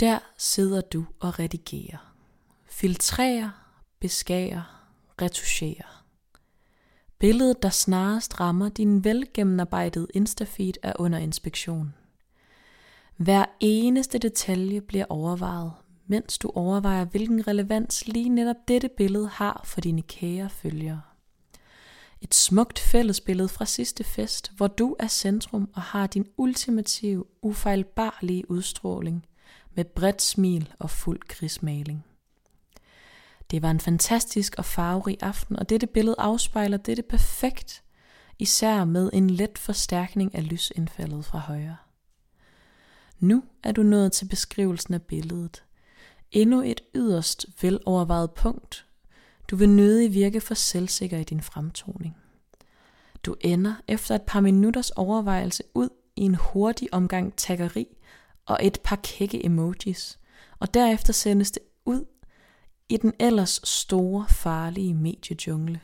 Der sidder du og redigerer. Filtrerer, beskærer, retuscherer. Billedet, der snarest rammer din velgennemarbejdede Instafeed, er under inspektion. Hver eneste detalje bliver overvejet, mens du overvejer, hvilken relevans lige netop dette billede har for dine kære følgere. Et smukt fællesbillede fra sidste fest, hvor du er centrum og har din ultimative, ufejlbarlige udstråling med bredt smil og fuld krigsmaling. Det var en fantastisk og farverig aften, og dette billede afspejler dette perfekt, især med en let forstærkning af lysindfaldet fra højre. Nu er du nået til beskrivelsen af billedet. Endnu et yderst velovervejet punkt. Du vil nødig virke for selvsikker i din fremtoning. Du ender efter et par minutters overvejelse ud i en hurtig omgang takkeri og et par kække emojis, og derefter sendes det ud i den ellers store, farlige mediejungle.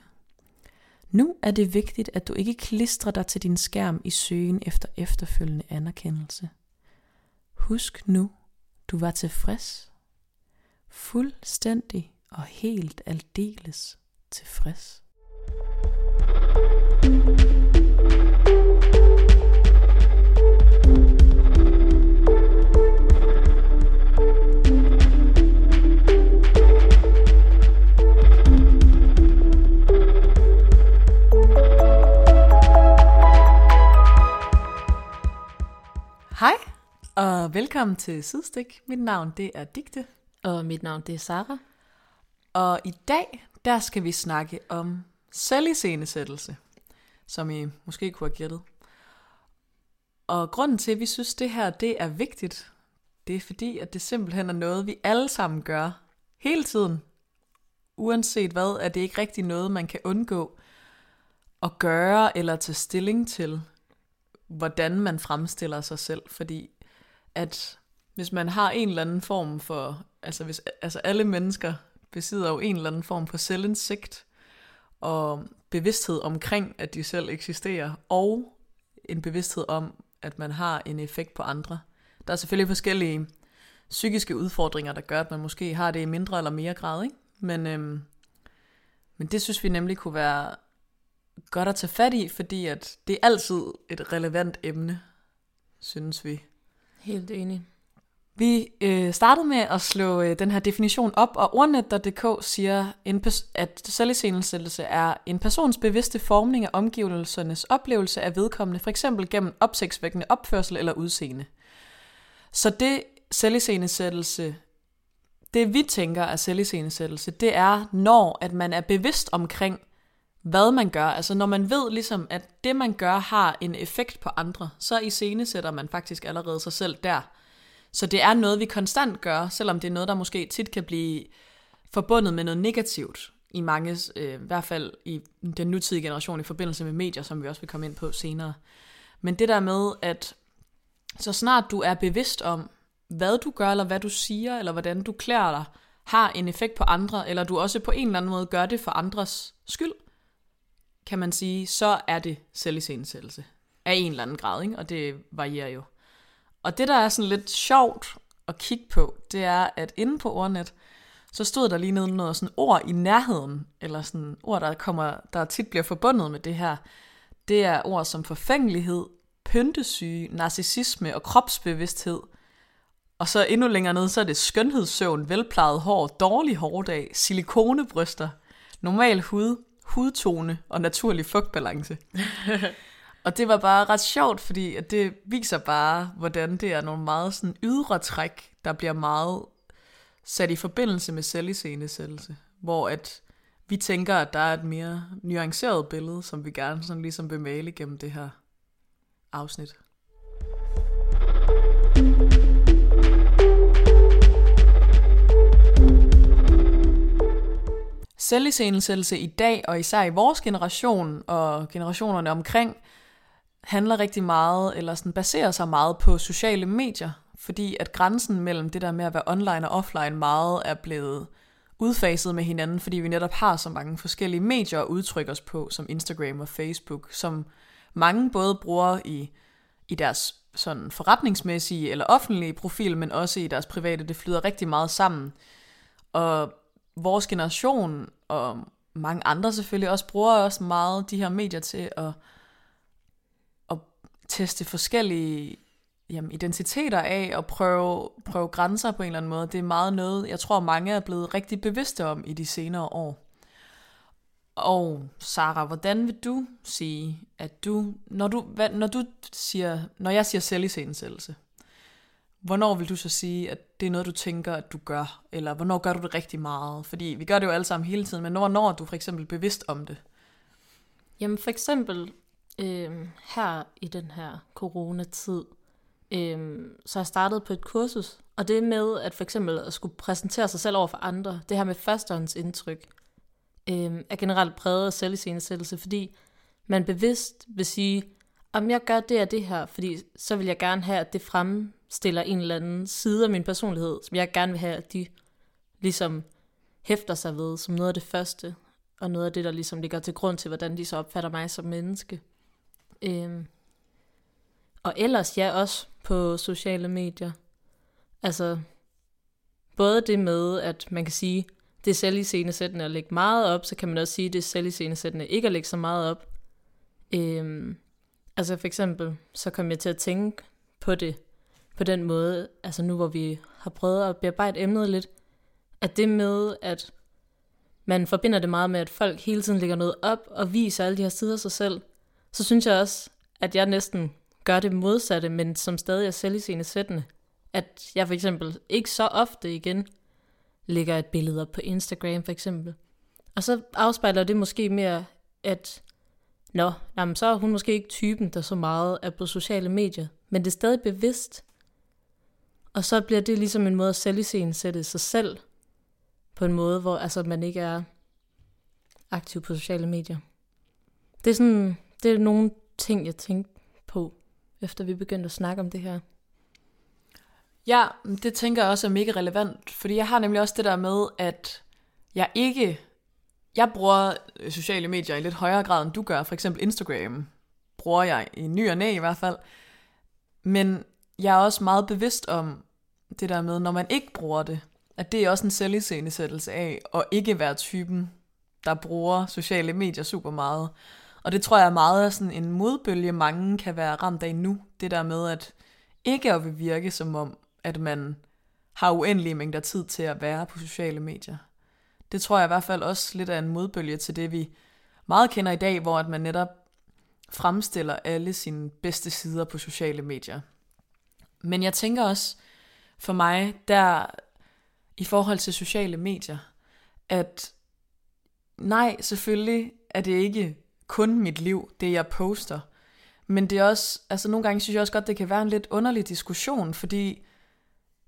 Nu er det vigtigt, at du ikke klistrer dig til din skærm i søgen efter efterfølgende anerkendelse. Husk nu, du var tilfreds. Fuldstændig og helt aldeles tilfreds. Hej, og velkommen til Sidstik. Mit navn det er Digte, Og mit navn det er Sara. og i dag der skal vi snakke om selviscenesættelse, som I måske kunne have gættet. Og grunden til, at vi synes, det her det er vigtigt, det er fordi, at det simpelthen er noget, vi alle sammen gør hele tiden. Uanset hvad, er det ikke rigtig noget, man kan undgå at gøre eller tage stilling til, hvordan man fremstiller sig selv. Fordi at hvis man har en eller anden form for, altså, hvis, altså alle mennesker besidder jo en eller anden form for selvindsigt og bevidsthed omkring, at de selv eksisterer, og en bevidsthed om, at man har en effekt på andre. Der er selvfølgelig forskellige psykiske udfordringer, der gør, at man måske har det i mindre eller mere grad, ikke? Men, øhm, men det synes vi nemlig kunne være godt at tage fat i, fordi at det er altid et relevant emne, synes vi. Helt enig. Vi øh, startede med at slå øh, den her definition op, og ordnet.dk siger, en pers- at selviscenesættelse er en persons bevidste formning af omgivelsernes oplevelse af vedkommende, eksempel gennem opsigtsvækkende opførsel eller udseende. Så det selviscenesættelse, det vi tænker er selviscenesættelse, det er, når at man er bevidst omkring, hvad man gør. Altså når man ved ligesom, at det man gør har en effekt på andre, så i iscenesætter man faktisk allerede sig selv der. Så det er noget, vi konstant gør, selvom det er noget, der måske tit kan blive forbundet med noget negativt i mange, øh, i hvert fald i den nutidige generation i forbindelse med medier, som vi også vil komme ind på senere. Men det der med, at så snart du er bevidst om, hvad du gør, eller hvad du siger, eller hvordan du klæder dig, har en effekt på andre, eller du også på en eller anden måde gør det for andres skyld, kan man sige, så er det selviscenesættelse af en eller anden grad, ikke? og det varierer jo. Og det, der er sådan lidt sjovt at kigge på, det er, at inde på ordnet, så stod der lige nede noget sådan ord i nærheden, eller sådan ord, der, kommer, der tit bliver forbundet med det her. Det er ord som forfængelighed, pyntesyge, narcissisme og kropsbevidsthed. Og så endnu længere nede, så er det skønhedssøvn, velplejet hår, dårlig hårdag, silikonebryster, normal hud, hudtone og naturlig fugtbalance. Og det var bare ret sjovt, fordi at det viser bare, hvordan det er nogle meget sådan ydre træk, der bliver meget sat i forbindelse med selviscenesættelse. Hvor at vi tænker, at der er et mere nuanceret billede, som vi gerne sådan ligesom vil male gennem det her afsnit. Selviscenesættelse i dag, og især i vores generation og generationerne omkring, handler rigtig meget, eller sådan baserer sig meget på sociale medier, fordi at grænsen mellem det der med at være online og offline meget er blevet udfaset med hinanden, fordi vi netop har så mange forskellige medier at udtrykke os på, som Instagram og Facebook, som mange både bruger i, i deres sådan forretningsmæssige eller offentlige profil, men også i deres private. Det flyder rigtig meget sammen. Og vores generation, og mange andre selvfølgelig også, bruger også meget de her medier til at, at teste forskellige jamen, identiteter af og prøve, prøve grænser på en eller anden måde. Det er meget noget, jeg tror mange er blevet rigtig bevidste om i de senere år. Og Sara, hvordan vil du sige, at du, når du, hvad, når du siger, når jeg siger selvisensættelse, hvornår vil du så sige, at det er noget, du tænker, at du gør? Eller hvornår gør du det rigtig meget? Fordi vi gør det jo alle sammen hele tiden, men hvornår er du for eksempel bevidst om det? Jamen for eksempel øh, her i den her coronatid, øh, så har jeg startet på et kursus, og det med at for eksempel at skulle præsentere sig selv over for andre, det her med førstehåndsindtryk, øh, er generelt præget af selviscenesættelse, fordi man bevidst vil sige, om jeg gør det og det her, fordi så vil jeg gerne have, at det fremstiller en eller anden side af min personlighed, som jeg gerne vil have, at de ligesom hæfter sig ved, som noget af det første, og noget af det, der ligesom ligger til grund til, hvordan de så opfatter mig som menneske. Øhm. Og ellers ja, også på sociale medier. Altså, både det med, at man kan sige, det er selviscenesættende at lægge meget op, så kan man også sige, det er selviscenesættende ikke at lægge så meget op. Øhm, altså for eksempel, så kom jeg til at tænke på det på den måde, altså nu hvor vi har prøvet at bearbejde emnet lidt, at det med, at man forbinder det meget med, at folk hele tiden lægger noget op og viser alle de her sider af sig selv, så synes jeg også, at jeg næsten gør det modsatte, men som stadig er selviscenesættende. At jeg for eksempel ikke så ofte igen lægger et billede op på Instagram for eksempel. Og så afspejler det måske mere, at nå, jamen, så er hun måske ikke typen, der så meget er på sociale medier, men det er stadig bevidst. Og så bliver det ligesom en måde at sætte sig selv på en måde, hvor altså, man ikke er aktiv på sociale medier. Det er sådan, det er nogle ting, jeg tænkte på, efter vi begyndte at snakke om det her. Ja, det tænker jeg også er mega relevant, fordi jeg har nemlig også det der med, at jeg ikke, jeg bruger øh, sociale medier i lidt højere grad, end du gør. For eksempel Instagram bruger jeg i ny og næ i hvert fald. Men jeg er også meget bevidst om det der med, når man ikke bruger det, at det er også en selviscenesættelse af at ikke være typen, der bruger sociale medier super meget. Og det tror jeg meget er sådan en modbølge, mange kan være ramt af nu. Det der med at ikke at vil virke som om, at man har uendelige mængder tid til at være på sociale medier. Det tror jeg i hvert fald også lidt er en modbølge til det, vi meget kender i dag, hvor at man netop fremstiller alle sine bedste sider på sociale medier. Men jeg tænker også, for mig, der i forhold til sociale medier, at nej, selvfølgelig er det ikke kun mit liv, det jeg poster. Men det er også, altså nogle gange synes jeg også godt, det kan være en lidt underlig diskussion, fordi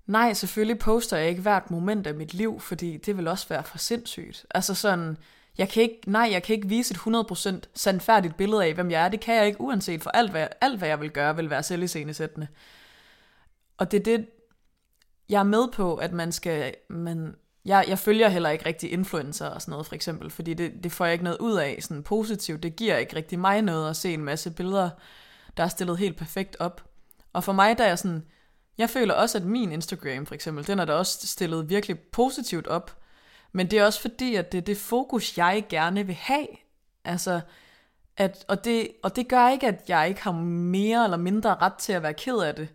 nej, selvfølgelig poster jeg ikke hvert moment af mit liv, fordi det vil også være for sindssygt. Altså sådan, jeg kan ikke, nej, jeg kan ikke vise et 100% sandfærdigt billede af, hvem jeg er. Det kan jeg ikke, uanset for alt, hvad, alt, hvad jeg vil gøre, vil være selviscenesættende. Og det er det, jeg er med på, at man skal, man, jeg, jeg følger heller ikke rigtig influencer og sådan noget, for eksempel, fordi det, det får jeg ikke noget ud af, sådan positivt. Det giver ikke rigtig mig noget at se en masse billeder, der er stillet helt perfekt op. Og for mig, der er sådan, jeg føler også, at min Instagram for eksempel, den er da også stillet virkelig positivt op. Men det er også fordi, at det er det fokus, jeg gerne vil have. Altså, at, og, det, og det gør ikke, at jeg ikke har mere eller mindre ret til at være ked af det.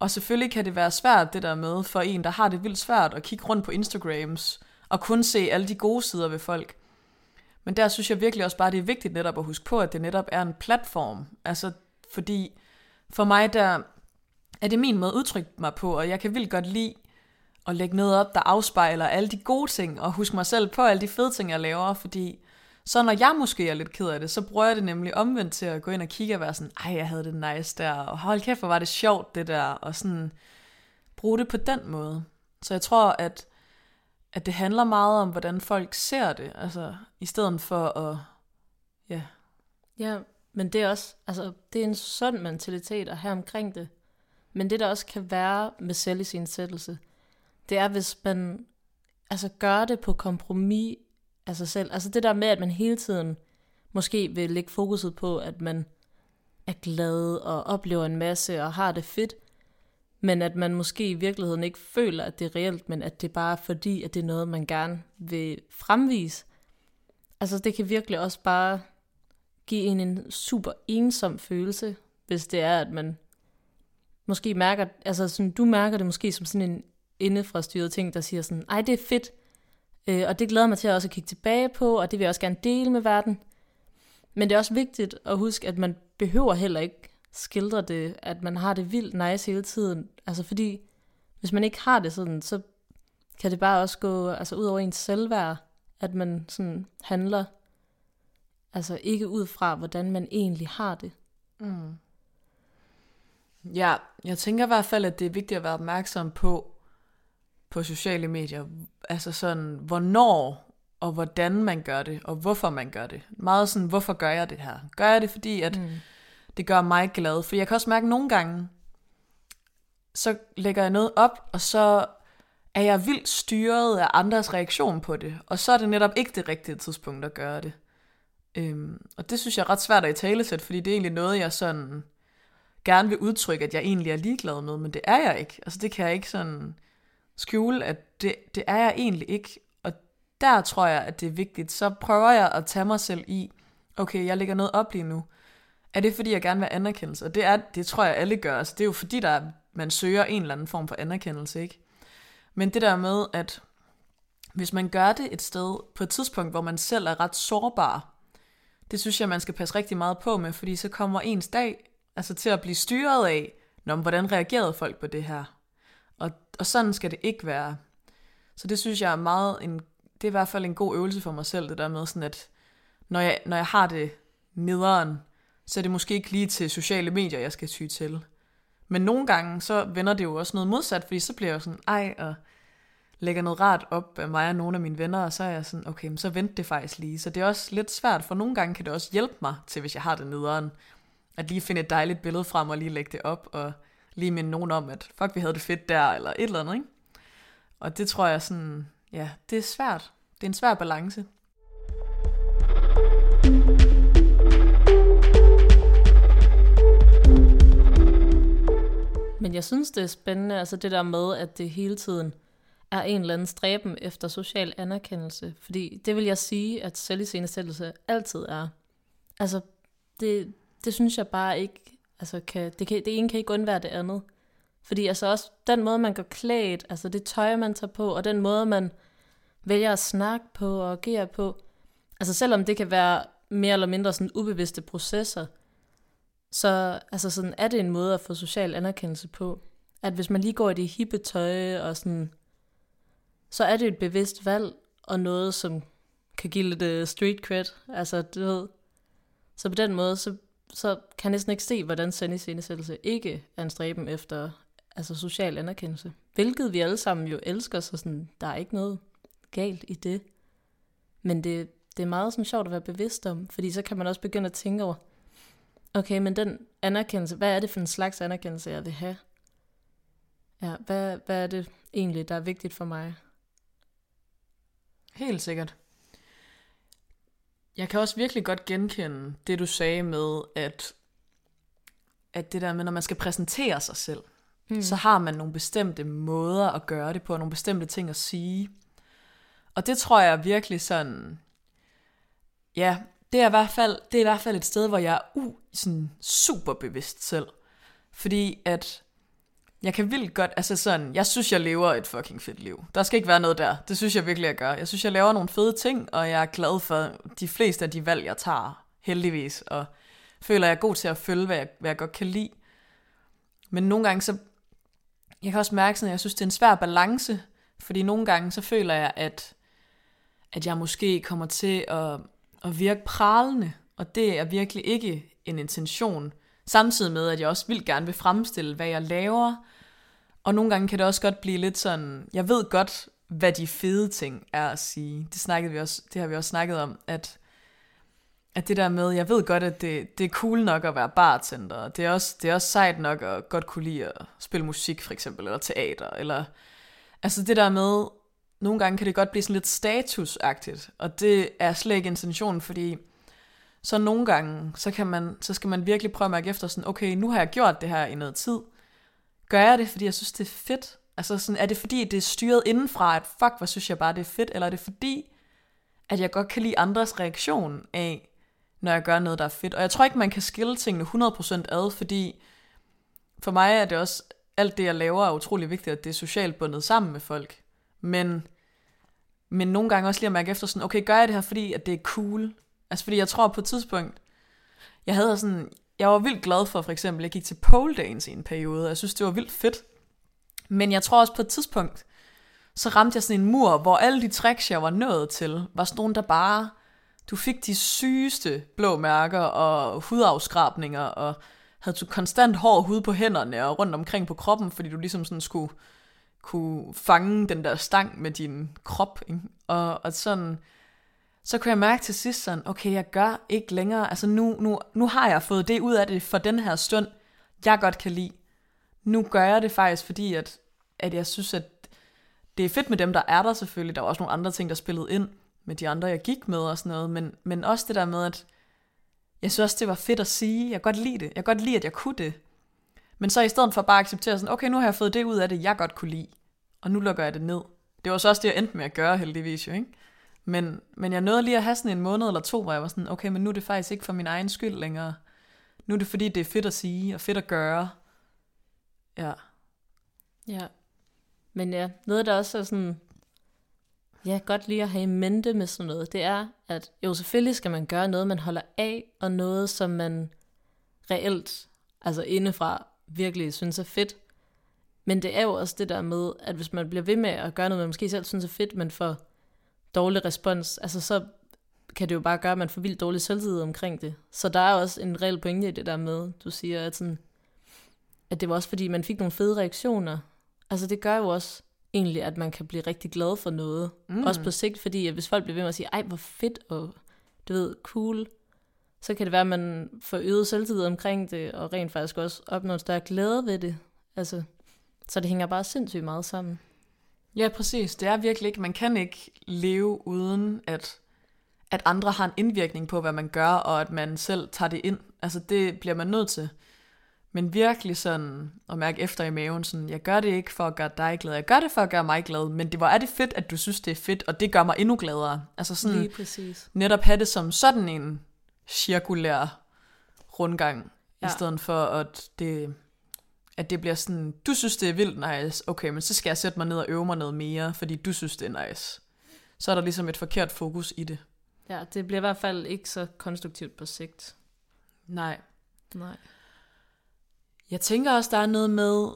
Og selvfølgelig kan det være svært, det der med, for en, der har det vildt svært at kigge rundt på Instagrams, og kun se alle de gode sider ved folk. Men der synes jeg virkelig også bare, det er vigtigt netop at huske på, at det netop er en platform. Altså, fordi for mig der er det min måde at udtrykke mig på, og jeg kan vildt godt lide at lægge noget op, der afspejler alle de gode ting, og huske mig selv på alle de fede ting, jeg laver, fordi så når jeg måske er lidt ked af det, så bruger jeg det nemlig omvendt til at gå ind og kigge og være sådan, ej, jeg havde det nice der, og hold kæft, hvor var det sjovt det der, og sådan bruge det på den måde. Så jeg tror, at, at det handler meget om, hvordan folk ser det, altså i stedet for at, ja. Ja, men det er også, altså det er en sund mentalitet at have omkring det. Men det der også kan være med selvisensættelse, det er, hvis man altså gør det på kompromis af sig selv. Altså det der med, at man hele tiden måske vil lægge fokuset på, at man er glad og oplever en masse og har det fedt, men at man måske i virkeligheden ikke føler, at det er reelt, men at det bare er fordi, at det er noget, man gerne vil fremvise. Altså det kan virkelig også bare give en en super ensom følelse, hvis det er, at man måske mærker, altså sådan, du mærker det måske som sådan en indefrastyret ting, der siger sådan, ej, det er fedt, øh, og det glæder mig til at også at kigge tilbage på, og det vil jeg også gerne dele med verden. Men det er også vigtigt at huske, at man behøver heller ikke skildre det, at man har det vildt nice hele tiden. Altså fordi, hvis man ikke har det sådan, så kan det bare også gå altså ud over ens selvværd, at man sådan handler, altså ikke ud fra, hvordan man egentlig har det. Mm. Ja, jeg tænker i hvert fald, at det er vigtigt at være opmærksom på, på sociale medier, altså sådan, hvornår og hvordan man gør det, og hvorfor man gør det. Meget sådan, hvorfor gør jeg det her? Gør jeg det, fordi at mm. det gør mig glad? For jeg kan også mærke nogle gange, så lægger jeg noget op, og så er jeg vildt styret af andres reaktion på det, og så er det netop ikke det rigtige tidspunkt at gøre det. Øhm, og det synes jeg er ret svært at i talesæt, fordi det er egentlig noget, jeg sådan gerne vil udtrykke, at jeg egentlig er ligeglad med, men det er jeg ikke. Altså det kan jeg ikke sådan skjule, at det, det er jeg egentlig ikke. Og der tror jeg, at det er vigtigt. Så prøver jeg at tage mig selv i, okay, jeg lægger noget op lige nu. Er det fordi, jeg gerne vil anerkendelse? Og det, er, det tror jeg, alle gør. Altså, det er jo fordi, der, man søger en eller anden form for anerkendelse, ikke? Men det der med, at hvis man gør det et sted på et tidspunkt, hvor man selv er ret sårbar, det synes jeg, man skal passe rigtig meget på med, fordi så kommer ens dag altså til at blive styret af, Nå, hvordan reagerede folk på det her? Og, og sådan skal det ikke være. Så det synes jeg er meget en, det er i hvert fald en god øvelse for mig selv, det der med sådan, at når jeg, når jeg har det nederen, så er det måske ikke lige til sociale medier, jeg skal ty til. Men nogle gange, så vender det jo også noget modsat, fordi så bliver jeg jo sådan, ej, og lægger noget rart op af mig og nogle af mine venner, og så er jeg sådan, okay, men så vent det faktisk lige. Så det er også lidt svært, for nogle gange kan det også hjælpe mig til, hvis jeg har det nederen, at lige finde et dejligt billede frem og lige lægge det op, og lige minde nogen om, at fuck, vi havde det fedt der, eller et eller andet, ikke? Og det tror jeg sådan, ja, det er svært. Det er en svær balance. Men jeg synes, det er spændende, altså det der med, at det hele tiden er en eller anden stræben efter social anerkendelse. Fordi det vil jeg sige, at selviscenesættelse altid er. Altså, det, det synes jeg bare ikke, altså kan, det, kan, det ene kan ikke undvære det andet. Fordi altså også den måde, man går klædt, altså det tøj, man tager på, og den måde, man vælger at snakke på og agere på, altså selvom det kan være mere eller mindre sådan ubevidste processer, så altså sådan, er det en måde at få social anerkendelse på. At hvis man lige går i det hippe tøj, og sådan, så er det et bevidst valg, og noget, som kan give lidt uh, street cred. Altså, du ved. Så på den måde, så, så kan jeg næsten ikke se, hvordan sendiscenesættelse ikke er en stræben efter altså social anerkendelse. Hvilket vi alle sammen jo elsker, så sådan, der er ikke noget galt i det. Men det, det er meget sådan sjovt at være bevidst om, fordi så kan man også begynde at tænke over, okay, men den anerkendelse, hvad er det for en slags anerkendelse, jeg vil have? Ja, hvad, hvad er det egentlig, der er vigtigt for mig? Helt sikkert. Jeg kan også virkelig godt genkende det, du sagde med, at, at det der med, når man skal præsentere sig selv, mm. så har man nogle bestemte måder at gøre det på, nogle bestemte ting at sige. Og det tror jeg virkelig sådan, ja, det er i hvert fald, det er i hvert fald et sted, hvor jeg er uh, sådan super bevidst selv. Fordi at jeg kan vildt godt, altså sådan, jeg synes, jeg lever et fucking fedt liv. Der skal ikke være noget der. Det synes jeg virkelig, jeg gør. Jeg synes, jeg laver nogle fede ting, og jeg er glad for de fleste af de valg, jeg tager, heldigvis. Og føler, jeg er god til at følge, hvad jeg, hvad jeg godt kan lide. Men nogle gange, så... Jeg kan også mærke sådan, at jeg synes, det er en svær balance. Fordi nogle gange, så føler jeg, at, at jeg måske kommer til at, at virke pralende. Og det er virkelig ikke en intention. Samtidig med, at jeg også vil gerne vil fremstille, hvad jeg laver, og nogle gange kan det også godt blive lidt sådan, jeg ved godt, hvad de fede ting er at sige. Det, snakkede vi også, det har vi også snakket om, at, at det der med, jeg ved godt, at det, det er cool nok at være bartender. Det er, også, det er også sejt nok at godt kunne lide at spille musik, for eksempel, eller teater. Eller, altså det der med, nogle gange kan det godt blive sådan lidt statusagtigt, og det er slet ikke intentionen, fordi så nogle gange, så, kan man, så skal man virkelig prøve at mærke efter sådan, okay, nu har jeg gjort det her i noget tid. Gør jeg det, fordi jeg synes, det er fedt? Altså sådan, er det fordi, det er styret indenfra, at fuck, hvor synes jeg bare, det er fedt? Eller er det fordi, at jeg godt kan lide andres reaktion af, når jeg gør noget, der er fedt? Og jeg tror ikke, man kan skille tingene 100% ad, fordi for mig er det også, alt det, jeg laver, er utrolig vigtigt, at det er socialt bundet sammen med folk. Men, men nogle gange også lige at mærke efter sådan, okay, gør jeg det her, fordi at det er cool? Altså fordi jeg tror på et tidspunkt, jeg havde sådan, jeg var vildt glad for for eksempel, jeg gik til pole dance i en periode, jeg synes, det var vildt fedt. Men jeg tror også på et tidspunkt, så ramte jeg sådan en mur, hvor alle de tricks, jeg var nået til, var sådan nogle, der bare, du fik de sygeste blå mærker og hudafskrabninger, og havde du konstant hård hud på hænderne og rundt omkring på kroppen, fordi du ligesom sådan skulle kunne fange den der stang med din krop. Ikke? Og, og sådan, så kunne jeg mærke til sidst sådan, okay, jeg gør ikke længere, altså nu, nu, nu har jeg fået det ud af det for den her stund, jeg godt kan lide. Nu gør jeg det faktisk, fordi at, at jeg synes, at det er fedt med dem, der er der selvfølgelig. Der var også nogle andre ting, der spillede ind med de andre, jeg gik med og sådan noget. Men, men også det der med, at jeg synes også, det var fedt at sige. Jeg kan godt lide det. Jeg kan godt lide, at jeg kunne det. Men så i stedet for bare at acceptere sådan, okay, nu har jeg fået det ud af det, jeg godt kunne lide. Og nu lukker jeg det ned. Det var så også det, jeg endte med at gøre heldigvis jo, ikke? Men, men jeg nåede lige at have sådan en måned eller to, hvor jeg var sådan, okay, men nu er det faktisk ikke for min egen skyld længere. Nu er det fordi, det er fedt at sige og fedt at gøre. Ja. Ja. Men ja, noget der også er sådan, ja, godt lige at have i mente med sådan noget, det er, at jo selvfølgelig skal man gøre noget, man holder af, og noget, som man reelt, altså indefra, virkelig synes er fedt. Men det er jo også det der med, at hvis man bliver ved med at gøre noget, man måske selv synes er fedt, men for dårlig respons, altså så kan det jo bare gøre, at man får vildt dårlig selvtid omkring det. Så der er også en reel pointe i det der med, du siger, at, sådan, at det var også fordi, man fik nogle fede reaktioner. Altså det gør jo også egentlig, at man kan blive rigtig glad for noget. Mm. Også på sigt, fordi at hvis folk bliver ved med at sige, ej hvor fedt og du ved, cool, så kan det være, at man får øget selvtid omkring det, og rent faktisk også opnår en større glæde ved det. Altså, så det hænger bare sindssygt meget sammen. Ja, præcis. Det er virkelig ikke, man kan ikke leve uden, at, at andre har en indvirkning på, hvad man gør, og at man selv tager det ind. Altså, det bliver man nødt til. Men virkelig sådan at mærke efter i maven, sådan, jeg gør det ikke for at gøre dig glad, jeg gør det for at gøre mig glad, men det var er det fedt, at du synes, det er fedt, og det gør mig endnu gladere. Altså sådan, Lige præcis. netop have det som sådan en cirkulær rundgang, ja. i stedet for at det, at det bliver sådan, du synes, det er vildt nice, okay, men så skal jeg sætte mig ned og øve mig noget mere, fordi du synes, det er nice. Så er der ligesom et forkert fokus i det. Ja, det bliver i hvert fald ikke så konstruktivt på sigt. Nej. Nej. Jeg tænker også, der er noget med,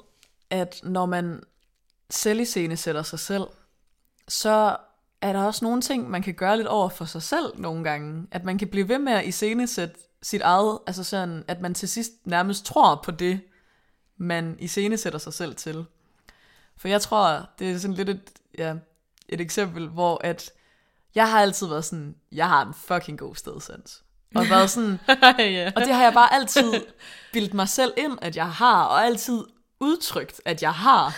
at når man selv i scene sætter sig selv, så er der også nogle ting, man kan gøre lidt over for sig selv nogle gange. At man kan blive ved med at iscenesætte sit eget, altså sådan, at man til sidst nærmest tror på det, man iscenesætter sig selv til. For jeg tror, det er sådan lidt et, ja, et eksempel, hvor at jeg har altid været sådan, jeg har en fucking god stedsans. Og været sådan, ja. og det har jeg bare altid bildt mig selv ind, at jeg har, og altid udtrykt, at jeg har.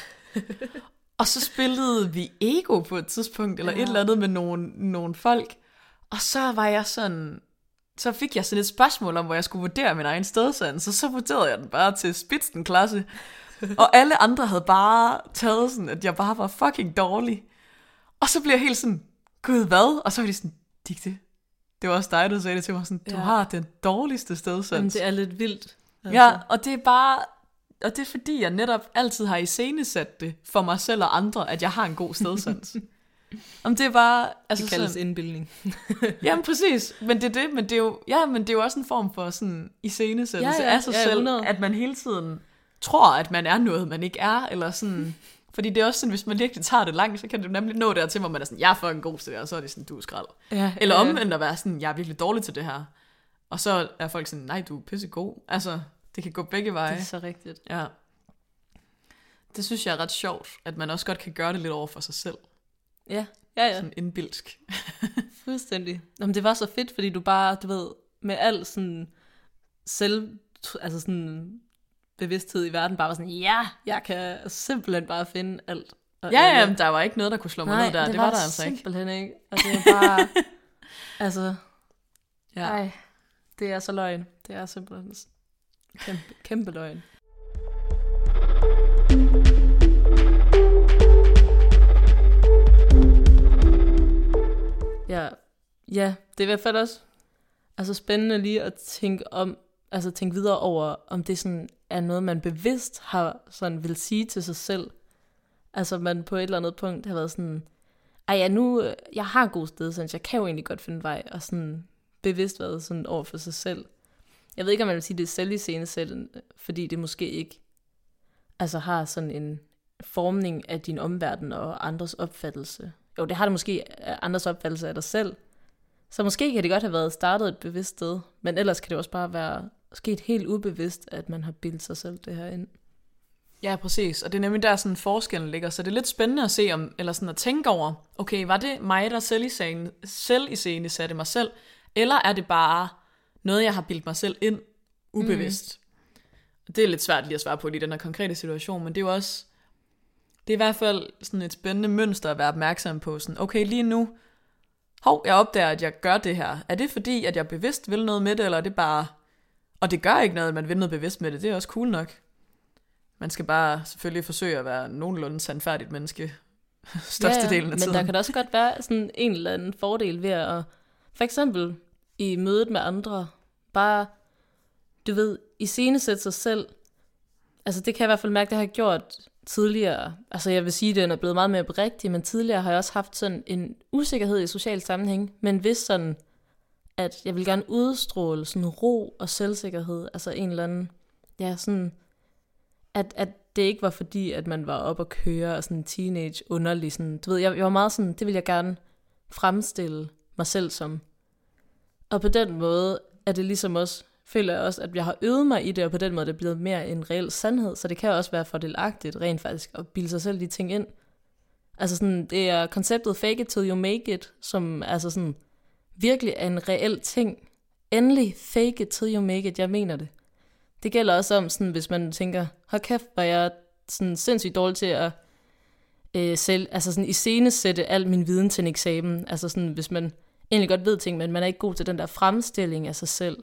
Og så spillede vi Ego på et tidspunkt, eller ja. et eller andet med nogle, nogle folk. Og så var jeg sådan, så fik jeg sådan et spørgsmål om, hvor jeg skulle vurdere min egen stedsans, så så vurderede jeg den bare til spidsen klasse. Og alle andre havde bare taget sådan, at jeg bare var fucking dårlig. Og så blev jeg helt sådan, gud hvad? Og så var de sådan, Digte, det var også dig, der sagde det til mig, sådan, du Ja. har den dårligste stedsans. Jamen, det er lidt vildt. Altså. Ja, og det er bare, og det er fordi, jeg netop altid har iscenesat det for mig selv og andre, at jeg har en god stedsans. Om det er bare, altså Det kaldes sådan, indbildning. jamen præcis, men det er det, men det er jo, ja, men det er jo også en form for sådan iscenesættelse Ja, ja, af sig ja, selv, 100. at man hele tiden tror, at man er noget, man ikke er, eller sådan, fordi det er også sådan, hvis man virkelig tager det langt, så kan det nemlig nå dertil, hvor man er sådan, jeg er fucking god til det, og så er det sådan, du er skrald. Ja, Eller omvendt at være sådan, jeg er virkelig dårlig til det her. Og så er folk sådan, nej, du er pissegod. Altså, det kan gå begge veje. Det er så rigtigt. Ja. Det synes jeg er ret sjovt, at man også godt kan gøre det lidt over for sig selv. Ja, ja, ja. Sådan indbilsk. Fuldstændig. Jamen, det var så fedt, fordi du bare, du ved, med al sådan selv, altså sådan bevidsthed i verden, bare var sådan, ja, jeg kan simpelthen bare finde alt. Og Ja, ja, der var ikke noget, der kunne slå mig Nej, ned der. Det, var, der altså ikke. simpelthen ikke. Og det er bare, altså, Ja. ej. Det er så løgn. Det er simpelthen kæmpe, kæmpe løgn. Ja, ja, det er i hvert fald også altså spændende lige at tænke om, altså tænke videre over, om det sådan er noget, man bevidst har sådan vil sige til sig selv. Altså man på et eller andet punkt har været sådan, ej ja, nu, jeg har god sted, så jeg kan jo egentlig godt finde vej, og sådan bevidst været sådan over for sig selv. Jeg ved ikke, om man vil sige, det er selviscenesættende, fordi det måske ikke altså har sådan en formning af din omverden og andres opfattelse. Jo, det har det måske andres opfattelse af dig selv. Så måske kan det godt have været startet et bevidst sted, men ellers kan det også bare være sket helt ubevidst, at man har bildet sig selv det her ind. Ja, præcis. Og det er nemlig der, sådan forskellen ligger. Så det er lidt spændende at se, om, eller sådan at tænke over, okay, var det mig, der selv i scene, selv i scene satte mig selv, eller er det bare noget, jeg har bildt mig selv ind ubevidst? Mm. Det er lidt svært lige at svare på i den her konkrete situation, men det er jo også, det er i hvert fald sådan et spændende mønster at være opmærksom på. Sådan, okay, lige nu, hov, jeg opdager, at jeg gør det her. Er det fordi, at jeg bevidst vil noget med det, eller er det bare... Og det gør ikke noget, at man vil noget bevidst med det. Det er også cool nok. Man skal bare selvfølgelig forsøge at være nogenlunde sandfærdigt menneske størstedelen ja, af tiden. Men der kan også godt være sådan en eller anden fordel ved at, for eksempel i mødet med andre, bare, du ved, i sætte sig selv. Altså det kan jeg i hvert fald mærke, det har jeg gjort tidligere. Altså jeg vil sige, det er blevet meget mere rigtig, men tidligere har jeg også haft sådan en usikkerhed i social sammenhæng, men hvis sådan, at jeg vil gerne udstråle sådan ro og selvsikkerhed, altså en eller anden, ja, sådan at, at det ikke var fordi, at man var op og køre og sådan teenage underlig, sådan, du ved, jeg, jeg var meget sådan, det vil jeg gerne fremstille mig selv som. Og på den måde er det ligesom også, føler jeg også, at jeg har øvet mig i det, og på den måde er det blevet mere en reel sandhed, så det kan også være fordelagtigt rent faktisk at bilde sig selv de ting ind. Altså sådan, det er konceptet fake it till you make it, som altså sådan, virkelig er en reel ting. Endelig fake it till you make it, jeg mener det. Det gælder også om, sådan, hvis man tænker, hold kæft, hvor jeg sådan sindssygt dårlig til at øh, selv, altså sådan iscenesætte al min viden til en eksamen. Altså sådan, hvis man egentlig godt ved ting, men man er ikke god til den der fremstilling af sig selv.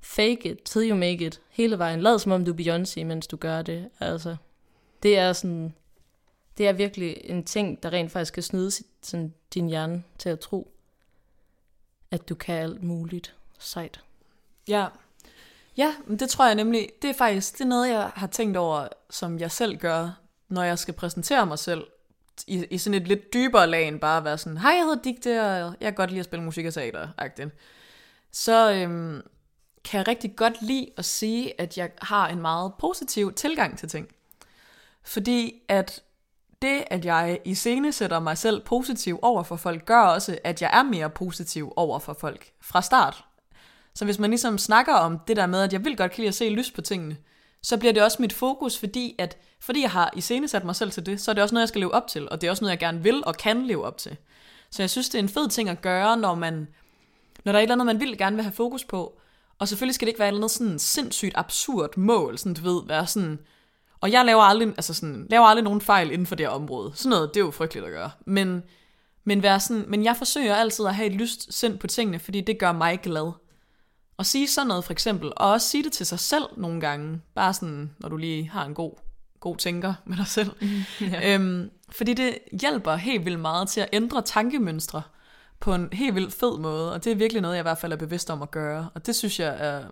Fake it till you make it. Hele vejen. Lad som om du er Beyoncé, mens du gør det. Altså, det er sådan, det er virkelig en ting, der rent faktisk kan snyde sådan, din hjerne til at tro, at du kan alt muligt sejt. Ja, Ja, men det tror jeg nemlig, det er faktisk det er noget, jeg har tænkt over, som jeg selv gør, når jeg skal præsentere mig selv i, i sådan et lidt dybere lag end bare at være sådan, hej, jeg hedder Digte, og jeg kan godt lide at spille musik og teater, -agtigt. så øhm, kan jeg rigtig godt lide at sige, at jeg har en meget positiv tilgang til ting. Fordi at det, at jeg i scene sætter mig selv positiv over for folk, gør også, at jeg er mere positiv over for folk fra start. Så hvis man ligesom snakker om det der med, at jeg vil godt kan lide at se lys på tingene, så bliver det også mit fokus, fordi at fordi jeg har iscenesat mig selv til det, så er det også noget, jeg skal leve op til, og det er også noget, jeg gerne vil og kan leve op til. Så jeg synes, det er en fed ting at gøre, når man når der er et eller andet, man vil gerne vil have fokus på, og selvfølgelig skal det ikke være et eller andet sådan sindssygt absurd mål, sådan du ved, være sådan, og jeg laver aldrig, altså sådan, laver aldrig nogen fejl inden for det her område. Sådan noget, det er jo frygteligt at gøre. Men, men, være sådan, men jeg forsøger altid at have et lyst sind på tingene, fordi det gør mig glad. Og sige sådan noget for eksempel, og også sige det til sig selv nogle gange, bare sådan, når du lige har en god, god tænker med dig selv. Ja. øhm, fordi det hjælper helt vildt meget til at ændre tankemønstre på en helt vildt fed måde, og det er virkelig noget, jeg i hvert fald er bevidst om at gøre. Og det synes jeg er,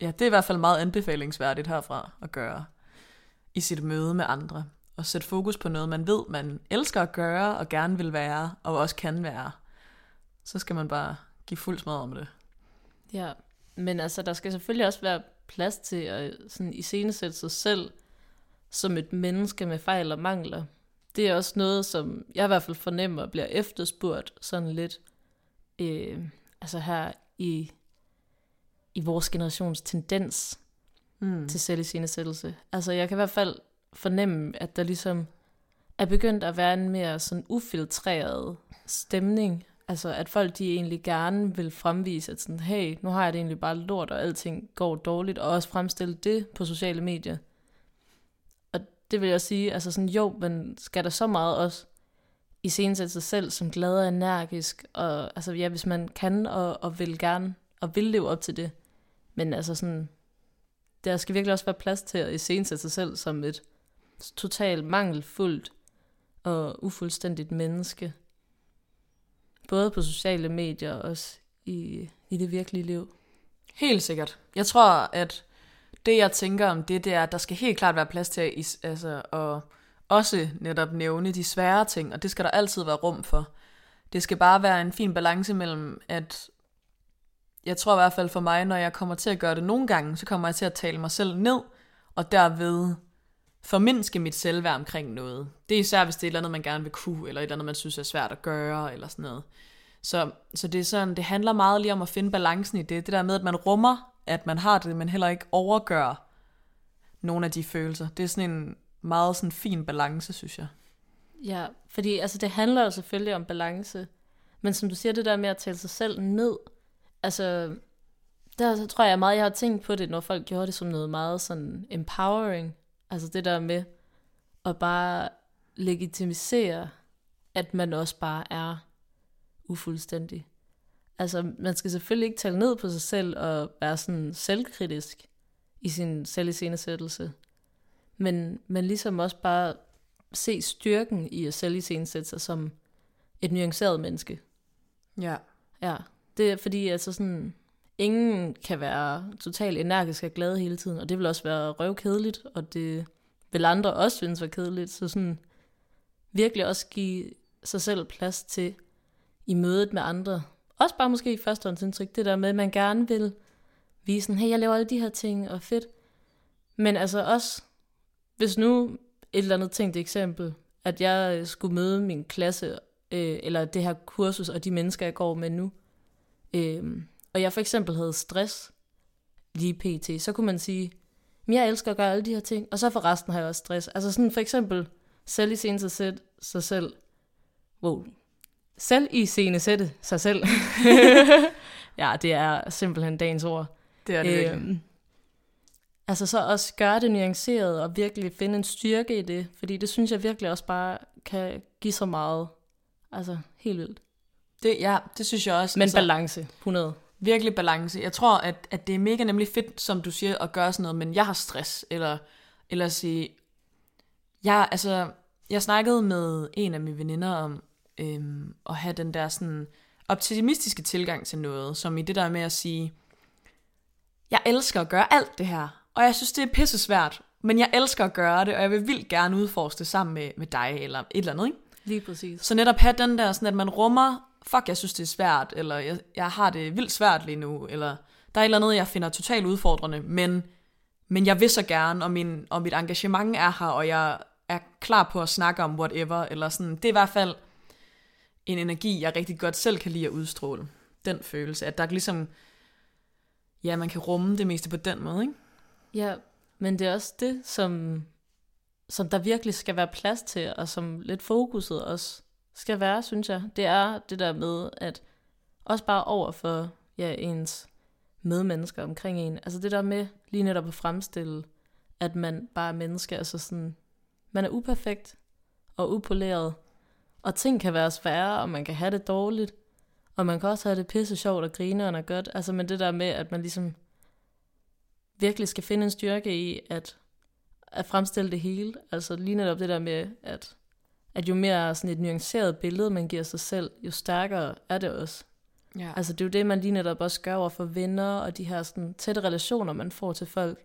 ja, det er i hvert fald meget anbefalingsværdigt herfra at gøre i sit møde med andre. Og sætte fokus på noget, man ved, man elsker at gøre, og gerne vil være, og også kan være. Så skal man bare give fuld smad om det. Ja, men altså, der skal selvfølgelig også være plads til at sådan iscenesætte sig selv som et menneske med fejl og mangler. Det er også noget, som jeg i hvert fald fornemmer bliver efterspurgt sådan lidt øh, altså her i, i vores generations tendens mm. til selviscenesættelse. Altså jeg kan i hvert fald fornemme, at der ligesom er begyndt at være en mere sådan ufiltreret stemning Altså, at folk de egentlig gerne vil fremvise, at sådan, hey, nu har jeg det egentlig bare lort, og alting går dårligt, og også fremstille det på sociale medier. Det vil jeg sige, altså sådan, jo, men skal der så meget også i sig selv som glad og energisk, og altså ja, hvis man kan og, og vil gerne og vil leve op til det. Men altså sådan, der skal virkelig også være plads til at iscenesætte sig selv som et totalt mangelfuldt og ufuldstændigt menneske. Både på sociale medier og også i, i det virkelige liv. Helt sikkert. Jeg tror, at det, jeg tænker om det, det er, at der skal helt klart være plads til at, altså, at også netop nævne de svære ting, og det skal der altid være rum for. Det skal bare være en fin balance mellem, at jeg tror i hvert fald for mig, når jeg kommer til at gøre det nogle gange, så kommer jeg til at tale mig selv ned, og derved formindske mit selvværd omkring noget. Det er især, hvis det er et eller andet, man gerne vil kunne, eller et eller andet, man synes er svært at gøre, eller sådan noget. Så, så det er sådan, det handler meget lige om at finde balancen i det. Det der med, at man rummer, at man har det, men heller ikke overgør nogle af de følelser. Det er sådan en meget sådan fin balance, synes jeg. Ja, fordi altså, det handler jo selvfølgelig om balance. Men som du siger, det der med at tale sig selv ned, altså, der så tror jeg meget, jeg har tænkt på det, når folk gjorde det som noget meget sådan empowering. Altså det der med at bare legitimisere, at man også bare er ufuldstændig. Altså, man skal selvfølgelig ikke tale ned på sig selv og være sådan selvkritisk i sin selviscenesættelse. Men, men ligesom også bare se styrken i at selviscenesætte sig som et nuanceret menneske. Ja. Ja, det er fordi, altså sådan, ingen kan være totalt energisk og glad hele tiden, og det vil også være røvkedeligt, og det vil andre også synes var kedeligt, så sådan virkelig også give sig selv plads til i mødet med andre. Også bare måske i førstehåndsindtryk, det der med, at man gerne vil vise sådan, hey, jeg laver alle de her ting, og fedt. Men altså også, hvis nu et eller andet tænkt eksempel, at jeg øh, skulle møde min klasse, øh, eller det her kursus, og de mennesker, jeg går med nu, øh, og jeg for eksempel havde stress lige pt., så kunne man sige, jeg elsker at gøre alle de her ting, og så for resten har jeg også stress. Altså sådan for eksempel, selv i sig, sig selv, wow, selv i scene sætte sig selv. ja, det er simpelthen dagens ord. Det er det øhm, Altså så også gøre det nuanceret og virkelig finde en styrke i det, fordi det synes jeg virkelig også bare kan give så meget. Altså helt vildt. Det, ja, det synes jeg også. Men altså, balance, 100. Virkelig balance. Jeg tror, at, at det er mega nemlig fedt, som du siger, at gøre sådan noget, men jeg har stress, eller, eller sige, jeg, altså, jeg snakkede med en af mine veninder om øhm, at have den der sådan optimistiske tilgang til noget, som i det der med at sige, jeg elsker at gøre alt det her, og jeg synes, det er pisse svært, men jeg elsker at gøre det, og jeg vil vildt gerne udforske det sammen med, med dig, eller et eller andet, ikke? Lige præcis. Så netop have den der, sådan at man rummer, fuck, jeg synes, det er svært, eller jeg, jeg har det vildt svært lige nu, eller der er et eller andet, jeg finder totalt udfordrende, men, men jeg vil så gerne, og, min, og mit engagement er her, og jeg er klar på at snakke om whatever, eller sådan, det er i hvert fald en energi, jeg rigtig godt selv kan lide at udstråle. Den følelse, at der ligesom, ja, man kan rumme det meste på den måde, ikke? Ja, men det er også det, som, som der virkelig skal være plads til, og som lidt fokuset også skal være, synes jeg. Det er det der med, at også bare over for ja, ens medmennesker omkring en. Altså det der med lige netop at fremstille, at man bare er menneske, altså sådan, man er uperfekt og upoleret, og ting kan være svære, og man kan have det dårligt, og man kan også have det pisse sjovt og grine og godt. Altså men det der med, at man ligesom virkelig skal finde en styrke i at, at fremstille det hele. Altså lige netop det der med, at, at jo mere sådan et nuanceret billede, man giver sig selv, jo stærkere er det også. Ja. Altså det er jo det, man lige netop også gør over for venner, og de her sådan tætte relationer, man får til folk.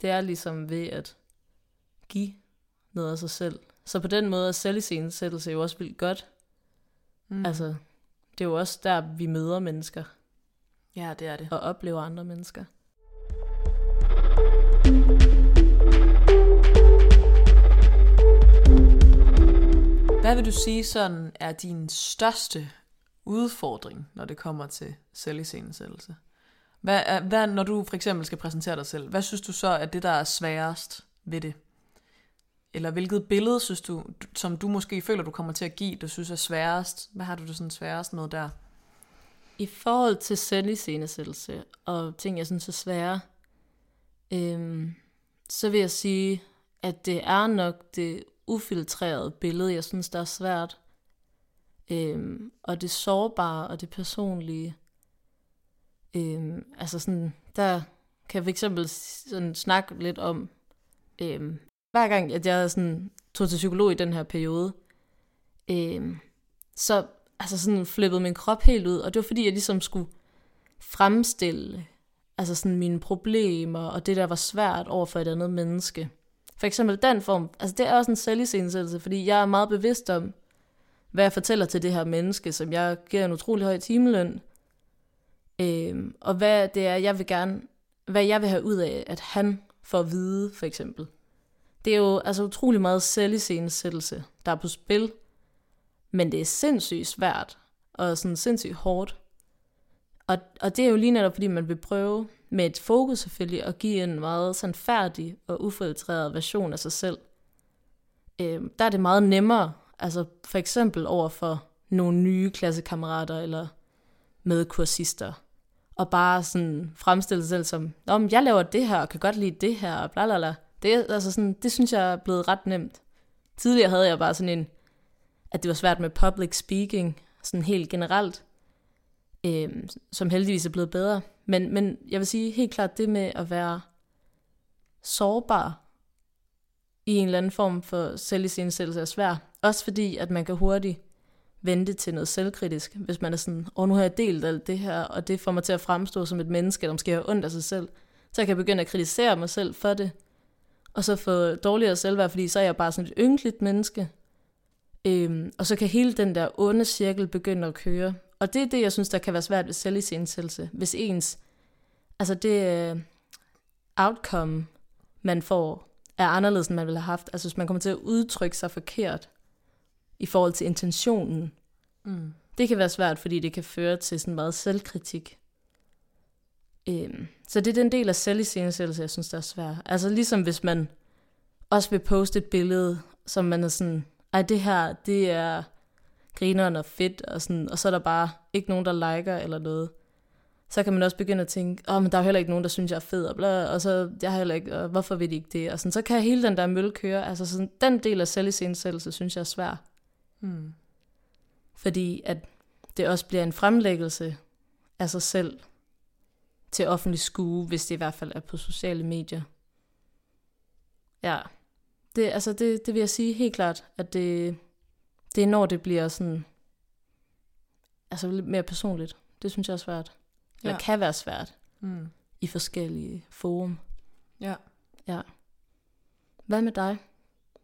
Det er ligesom ved at give noget af sig selv. Så på den måde er selviscenesættelse jo også vildt godt. Mm. Altså, det er jo også der, vi møder mennesker. Ja, det er det. Og oplever andre mennesker. Hvad vil du sige sådan er din største udfordring, når det kommer til selviscenesættelse? Hvad, er, hvad, når du for eksempel skal præsentere dig selv, hvad synes du så er det, der er sværest ved det? Eller hvilket billede synes du, som du måske føler, du kommer til at give, du synes er sværest? Hvad har du det sådan sværest med der? I forhold til selviscenesættelse og ting, jeg synes er svære, øhm, så vil jeg sige, at det er nok det ufiltrerede billede, jeg synes, der er svært. Øhm, og det sårbare og det personlige. Øhm, altså sådan, der kan jeg for eksempel sådan snakke lidt om, øhm, hver gang at jeg sådan tog til psykolog i den her periode, øh, så altså sådan flippede min krop helt ud, og det var fordi, jeg ligesom skulle fremstille altså sådan mine problemer, og det, der var svært over for et andet menneske. For eksempel den form, altså det er også en selvisindsættelse, fordi jeg er meget bevidst om, hvad jeg fortæller til det her menneske, som jeg giver en utrolig høj timeløn, øhm, og hvad det er, jeg vil gerne, hvad jeg vil have ud af, at han får at vide, for eksempel. Det er jo altså utrolig meget selvisensættelse, der er på spil, men det er sindssygt svært, og sådan sindssygt hårdt. Og, og det er jo lige netop, fordi man vil prøve med et fokus selvfølgelig at give en meget sådan færdig og ufiltreret version af sig selv. Øh, der er det meget nemmere, altså for eksempel over for nogle nye klassekammerater eller medkursister, og bare sådan fremstille sig selv som, om jeg laver det her, og kan godt lide det her, og bla bla bla. Det, altså sådan, det synes jeg er blevet ret nemt. Tidligere havde jeg bare sådan en, at det var svært med public speaking, sådan helt generelt øh, som heldigvis er blevet bedre. Men, men jeg vil sige helt klart det med at være sårbar i en eller anden form for selvisensættelse er svært. Også fordi, at man kan hurtigt vente til noget selvkritisk, hvis man er sådan, åh, nu har jeg delt alt det her, og det får mig til at fremstå som et menneske, der måske har ondt af sig selv. Så jeg kan begynde at kritisere mig selv for det, og så få dårligere selvværd, fordi så er jeg bare sådan et ynkeligt menneske. Øhm, og så kan hele den der onde cirkel begynde at køre, og det er det, jeg synes, der kan være svært ved selvisensættelse. Hvis ens, altså det uh, outcome, man får, er anderledes, end man ville have haft. Altså hvis man kommer til at udtrykke sig forkert i forhold til intentionen. Mm. Det kan være svært, fordi det kan føre til sådan meget selvkritik. Um, så det er den del af selvisensættelse, jeg synes, der er svært. Altså ligesom hvis man også vil poste et billede, som man er sådan, ej det her, det er grineren og fedt, og, sådan, og så er der bare ikke nogen, der liker eller noget. Så kan man også begynde at tænke, åh, oh, men der er heller ikke nogen, der synes, jeg er fed, og, bla, og så jeg har heller ikke, og hvorfor vil de ikke det? Og sådan, så kan hele den der mølle køre. Altså sådan, den del af selvisensættelse, synes jeg er svær. Hmm. Fordi at det også bliver en fremlæggelse af sig selv til offentlig skue, hvis det i hvert fald er på sociale medier. Ja, det, altså det, det vil jeg sige helt klart, at det, det er når det bliver sådan, altså lidt mere personligt. Det synes jeg er svært. Eller ja. kan være svært. Mm. I forskellige forum. Ja. Ja. Hvad med dig?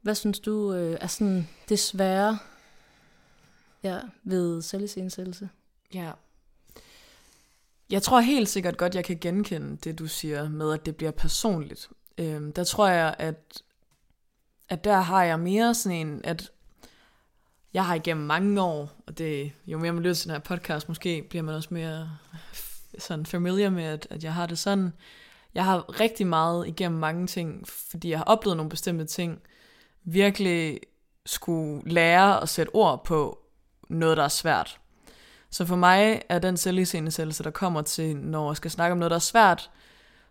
Hvad synes du øh, er sådan det svære ja, ved selvisensættelse? Ja. Jeg tror helt sikkert godt, jeg kan genkende det, du siger med, at det bliver personligt. Øhm, der tror jeg, at, at der har jeg mere sådan en, at jeg har igennem mange år, og det, jo mere man lytter til den her podcast, måske bliver man også mere sådan familiar med, at, at jeg har det sådan. Jeg har rigtig meget igennem mange ting, fordi jeg har oplevet nogle bestemte ting, virkelig skulle lære at sætte ord på noget, der er svært. Så for mig er den selviscenesættelse, der kommer til, når jeg skal snakke om noget, der er svært,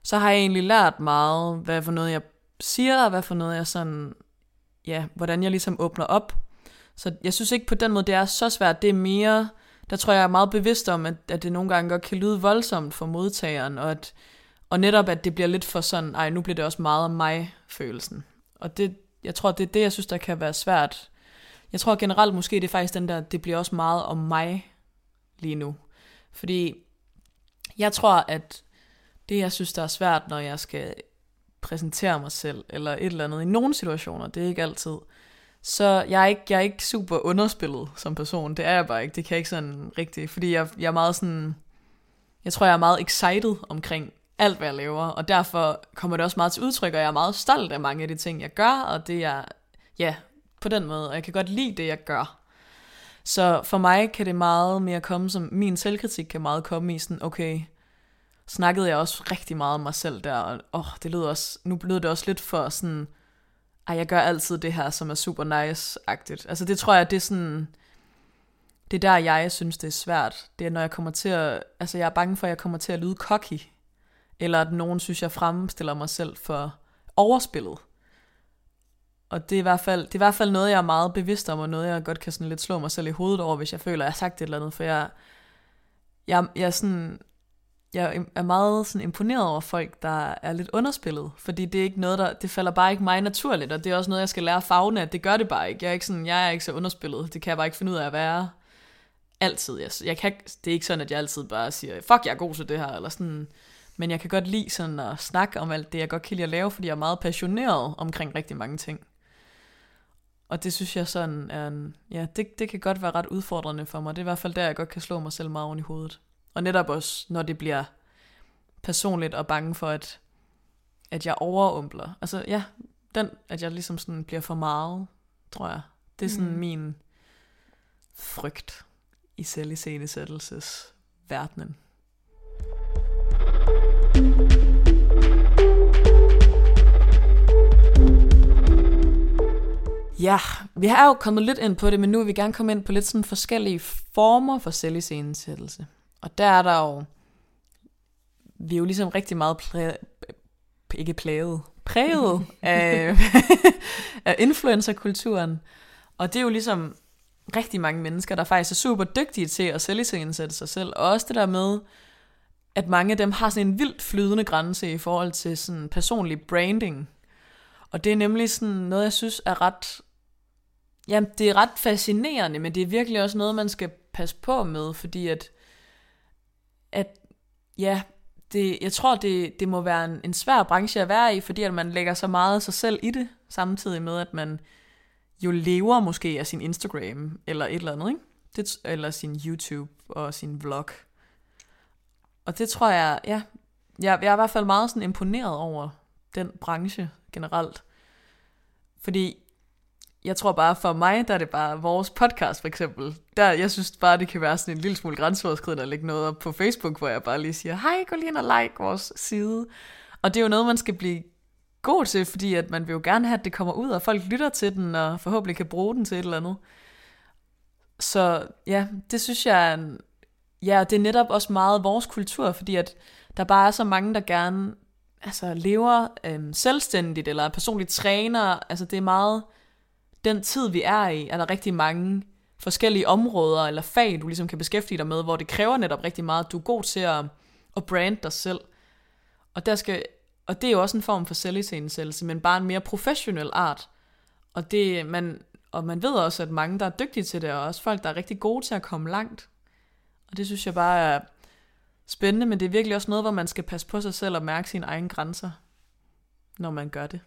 så har jeg egentlig lært meget, hvad for noget jeg siger, og hvad for noget jeg sådan, ja, hvordan jeg ligesom åbner op så jeg synes ikke på den måde, det er så svært. Det er mere, der tror jeg er meget bevidst om, at, at det nogle gange godt kan lyde voldsomt for modtageren, og, at, og netop, at det bliver lidt for sådan, ej, nu bliver det også meget om mig-følelsen. Og det, jeg tror, det er det, jeg synes, der kan være svært. Jeg tror generelt måske, det er faktisk den der, det bliver også meget om mig lige nu. Fordi jeg tror, at det, jeg synes, der er svært, når jeg skal præsentere mig selv, eller et eller andet, i nogle situationer, det er ikke altid, så jeg er, ikke, jeg er ikke super underspillet som person. Det er jeg bare ikke. Det kan jeg ikke sådan rigtigt. Fordi jeg, jeg er meget sådan... Jeg tror, jeg er meget excited omkring alt, hvad jeg laver. Og derfor kommer det også meget til udtryk, og jeg er meget stolt af mange af de ting, jeg gør. Og det er... Ja, på den måde. Og jeg kan godt lide det, jeg gør. Så for mig kan det meget mere komme som... Min selvkritik kan meget komme i sådan, okay, snakkede jeg også rigtig meget om mig selv der, og åh, det lød også, nu lød det også lidt for sådan, ej, jeg gør altid det her, som er super nice-agtigt. Altså det tror jeg, det er sådan, det er der, jeg synes, det er svært. Det er, når jeg kommer til at, altså jeg er bange for, at jeg kommer til at lyde cocky. Eller at nogen synes, jeg fremstiller mig selv for overspillet. Og det er, i hvert fald, det er i hvert fald noget, jeg er meget bevidst om, og noget, jeg godt kan sådan lidt slå mig selv i hovedet over, hvis jeg føler, at jeg har sagt et eller andet. For jeg, jeg, jeg, sådan, jeg er meget sådan imponeret over folk, der er lidt underspillet, fordi det er ikke noget, der, det falder bare ikke mig naturligt, og det er også noget, jeg skal lære fagne, at det gør det bare ikke. Jeg er ikke, sådan, jeg er ikke så underspillet, det kan jeg bare ikke finde ud af at være altid. Jeg, jeg kan, det er ikke sådan, at jeg altid bare siger, fuck, jeg er god til det her, eller sådan, men jeg kan godt lide sådan at snakke om alt det, jeg godt kan lide at lave, fordi jeg er meget passioneret omkring rigtig mange ting. Og det synes jeg sådan er en, ja, det, det kan godt være ret udfordrende for mig. Det er i hvert fald der, jeg godt kan slå mig selv meget oven i hovedet. Og netop også, når det bliver personligt og bange for, at, at jeg overumpler. Altså ja, den, at jeg ligesom sådan bliver for meget, tror jeg. Det er sådan mm. min frygt i selviscenesættelses Ja, vi har jo kommet lidt ind på det, men nu vil vi gerne komme ind på lidt sådan forskellige former for selviscenesættelse. Og der er der jo, vi er jo ligesom rigtig meget præ, ikke plaget, præget af, af influencerkulturen. Og det er jo ligesom rigtig mange mennesker, der faktisk er super dygtige til at selviscenesætte sig selv. Og også det der med, at mange af dem har sådan en vildt flydende grænse i forhold til sådan personlig branding. Og det er nemlig sådan noget, jeg synes er ret... Jamen, det er ret fascinerende, men det er virkelig også noget, man skal passe på med, fordi at, at ja, det, jeg tror, det, det må være en, en svær branche at være i, fordi at man lægger så meget af sig selv i det, samtidig med, at man jo lever måske af sin Instagram, eller et eller andet, ikke? Det, eller sin YouTube og sin vlog. Og det tror jeg, ja, jeg, jeg er i hvert fald meget sådan imponeret over den branche generelt. Fordi jeg tror bare for mig, der er det bare vores podcast for eksempel. Der, jeg synes bare, det kan være sådan en lille smule grænseoverskridende at lægge noget op på Facebook, hvor jeg bare lige siger, hej, gå lige ind og like vores side. Og det er jo noget, man skal blive god til, fordi at man vil jo gerne have, at det kommer ud, og folk lytter til den, og forhåbentlig kan bruge den til et eller andet. Så ja, det synes jeg er en, Ja, det er netop også meget vores kultur, fordi at der bare er så mange, der gerne altså, lever øhm, selvstændigt, eller er personligt træner. Altså det er meget den tid, vi er i, er der rigtig mange forskellige områder eller fag, du ligesom kan beskæftige dig med, hvor det kræver netop rigtig meget, at du er god til at, at brande dig selv. Og, der skal, og det er jo også en form for selviscenesættelse, men bare en mere professionel art. Og, det, man, og man ved også, at mange, der er dygtige til det, og også folk, der er rigtig gode til at komme langt. Og det synes jeg bare er spændende, men det er virkelig også noget, hvor man skal passe på sig selv og mærke sine egne grænser, når man gør det.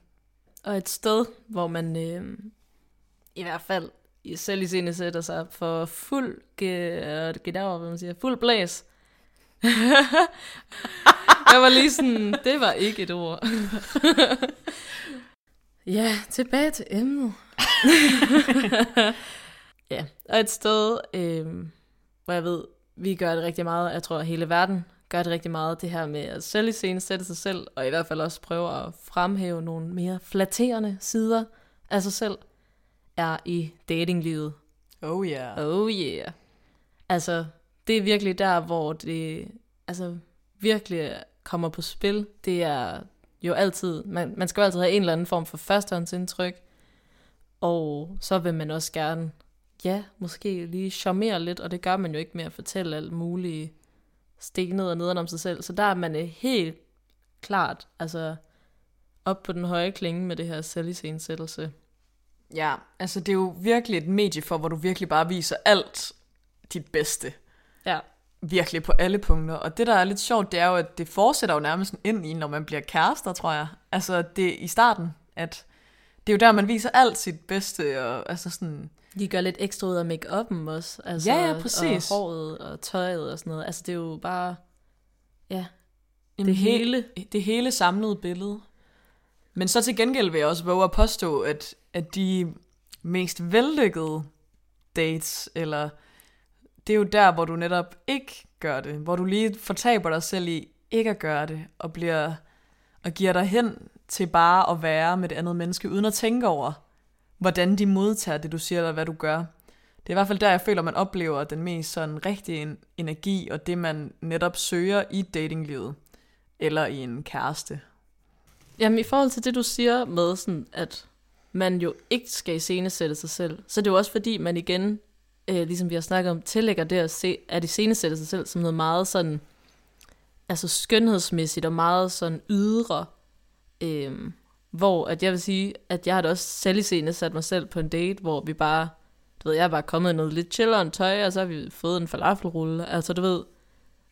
Og et sted, hvor man øh, i hvert fald selv i sine sætter sig for fuld gedauer, hvad man siger, fuld blæs. jeg var lige sådan, det var ikke et ord. ja, tilbage til emnet. ja, og et sted, øh, hvor jeg ved, vi gør det rigtig meget, jeg tror, hele verden gør det rigtig meget, det her med at selv i scenen sætte sig selv, og i hvert fald også prøve at fremhæve nogle mere flatterende sider af sig selv, er i datinglivet. Oh yeah. Oh yeah. Altså, det er virkelig der, hvor det altså, virkelig kommer på spil. Det er jo altid, man, man skal jo altid have en eller anden form for førstehåndsindtryk, og så vil man også gerne ja, måske lige charmere lidt, og det gør man jo ikke med at fortælle alt muligt stenet og neden om sig selv. Så der er man helt klart, altså op på den høje klinge med det her selvisensættelse. Ja, altså det er jo virkelig et medie for, hvor du virkelig bare viser alt dit bedste. Ja. Virkelig på alle punkter. Og det, der er lidt sjovt, det er jo, at det fortsætter jo nærmest ind i, når man bliver kærester, tror jeg. Altså det i starten, at det er jo der, man viser alt sit bedste, og altså sådan de gør lidt ekstra ud af make-up'en også. Altså, ja, ja, præcis. Og håret og tøjet og sådan noget. Altså, det er jo bare... Ja, det, det hele. Det hele samlede billede. Men så til gengæld vil jeg også våge at påstå, at, at de mest vellykkede dates, eller det er jo der, hvor du netop ikke gør det, hvor du lige fortaber dig selv i ikke at gøre det, og bliver og giver dig hen til bare at være med det andet menneske, uden at tænke over, hvordan de modtager det, du siger, eller hvad du gør. Det er i hvert fald der, jeg føler, man oplever den mest sådan rigtige energi, og det, man netop søger i datinglivet, eller i en kæreste. Jamen, i forhold til det, du siger med, sådan, at man jo ikke skal i iscenesætte sig selv, så det er jo også fordi, man igen, øh, ligesom vi har snakket om, tillægger det at, se, at iscenesætte sig selv som noget meget sådan altså skønhedsmæssigt og meget sådan ydre, øh, hvor at jeg vil sige, at jeg har da også selv i scene sat mig selv på en date, hvor vi bare, du ved, jeg er bare kommet i noget lidt chillere tøj, og så har vi fået en falafelrulle, altså du ved,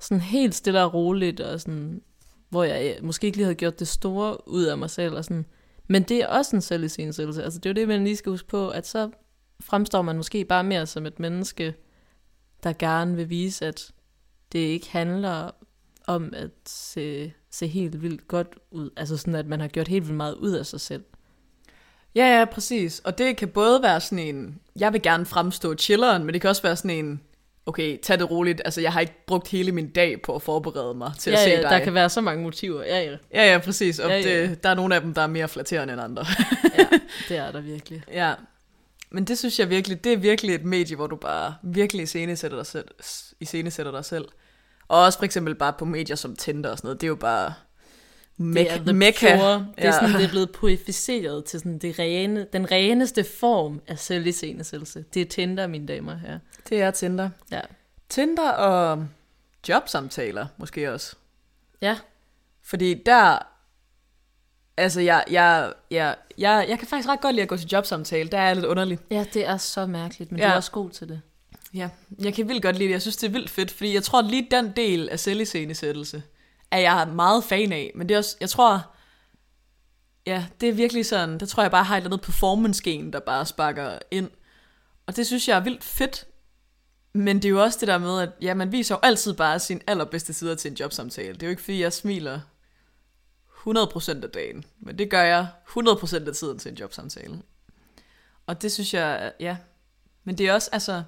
sådan helt stille og roligt, og sådan, hvor jeg øh, måske ikke lige havde gjort det store ud af mig selv, og sådan, men det er også en selviscenesættelse, altså det er jo det, man lige skal huske på, at så fremstår man måske bare mere som et menneske, der gerne vil vise, at det ikke handler om at se, se helt vildt godt ud. Altså sådan, at man har gjort helt vildt meget ud af sig selv. Ja, ja, præcis. Og det kan både være sådan en, jeg vil gerne fremstå chilleren, men det kan også være sådan en, okay, tag det roligt. Altså, jeg har ikke brugt hele min dag på at forberede mig til ja, at se ja, dig. der kan være så mange motiver. Ja, ja. Ja, ja, præcis. Og Ja, ja. Det, der er nogle af dem, der er mere flatterende end andre. ja det er der virkelig. ja. Men det synes jeg virkelig, det er virkelig et medie, hvor du bare virkelig iscenesætter dig selv. Iscenesætter dig selv. Og også for eksempel bare på medier som Tinder og sådan noget. Det er jo bare Det er mek- mekka. pure. Det er, Ja. sådan, det er blevet purificeret til sådan det rene, den reneste form af selviscenesættelse. Det er Tinder, mine damer og herrer. Det er Tinder. Ja. Tinder og jobsamtaler måske også. Ja, Fordi der, altså jeg, jeg, jeg, jeg, jeg kan faktisk ret godt lide at gå til jobsamtale. Der er lidt underlig. ja det er så mærkeligt, men Ja. du er også god til det. Ja, jeg kan vildt godt lide det. Jeg synes, det er vildt fedt, fordi jeg tror, lige den del af selviscenesættelse er jeg meget fan af. Men det er også, jeg tror, ja, det er virkelig sådan, der tror jeg bare har et eller andet performance-gen, der bare sparker ind. Og det synes jeg er vildt fedt. Men det er jo også det der med, at ja, man viser jo altid bare sin allerbedste sider til en jobsamtale. Det er jo ikke, fordi jeg smiler 100% af dagen, men det gør jeg 100% af tiden til en jobsamtale. Og det synes jeg, ja. Men det er også, altså,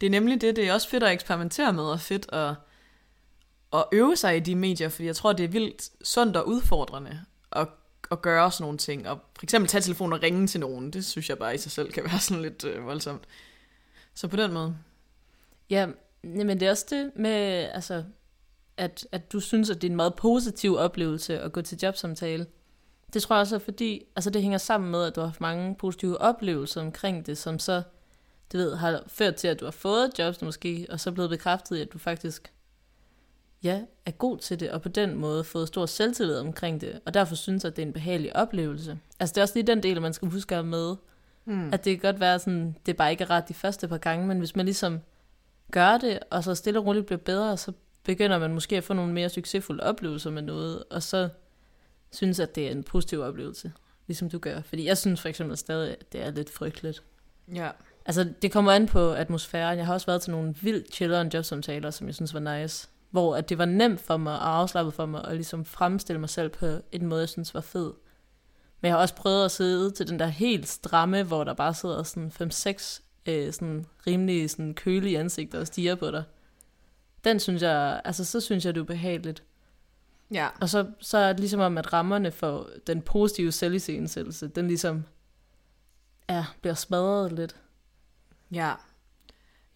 det er nemlig det, det er også fedt at eksperimentere med, og fedt at, at øve sig i de medier, fordi jeg tror, det er vildt sundt og udfordrende at, at gøre sådan nogle ting. Og for eksempel tage telefonen og ringe til nogen, det synes jeg bare i sig selv kan være sådan lidt øh, voldsomt. Så på den måde. Ja, men det er også det med, altså, at, at du synes, at det er en meget positiv oplevelse at gå til jobsamtale. Det tror jeg også er fordi, altså det hænger sammen med, at du har haft mange positive oplevelser omkring det, som så, du ved, har ført til, at du har fået jobs måske, og så blevet bekræftet i, at du faktisk, ja, er god til det, og på den måde fået stor selvtillid omkring det, og derfor synes jeg, at det er en behagelig oplevelse. Altså det er også lige den del, man skal huske at med, Mm. at det kan godt være sådan, det er bare ikke ret de første par gange, men hvis man ligesom gør det, og så stille og roligt bliver bedre, så begynder man måske at få nogle mere succesfulde oplevelser med noget, og så synes at det er en positiv oplevelse, ligesom du gør. Fordi jeg synes for eksempel stadig, at det er lidt frygteligt. Ja. Altså, det kommer an på atmosfæren. Jeg har også været til nogle vildt chillere jobsamtaler, som jeg synes var nice. Hvor at det var nemt for mig og afslappet for mig at ligesom fremstille mig selv på en måde, jeg synes var fed. Men jeg har også prøvet at sidde til den der helt stramme, hvor der bare sidder sådan 5-6 øh, sådan rimelig sådan kølige ansigter og stiger på dig. Den synes jeg, altså så synes jeg, det er ubehageligt. Ja. Og så, så er det ligesom om, at rammerne for den positive selviscenesættelse, den ligesom ja, bliver smadret lidt. Ja.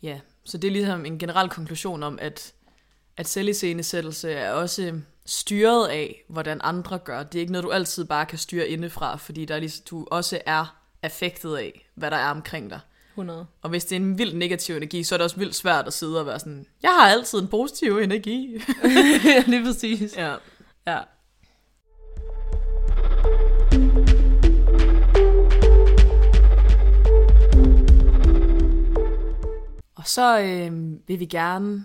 Ja. Så det er ligesom en generel konklusion om, at, at selviscenesættelse er også styret af, hvordan andre gør. Det er ikke noget, du altid bare kan styre indefra, fordi der er ligesom, du også er affektet af, hvad der er omkring dig. 100. Og hvis det er en vildt negativ energi, så er det også vildt svært at sidde og være sådan, jeg har altid en positiv energi. lige præcis. ja. Ja. Og så øh, vil vi gerne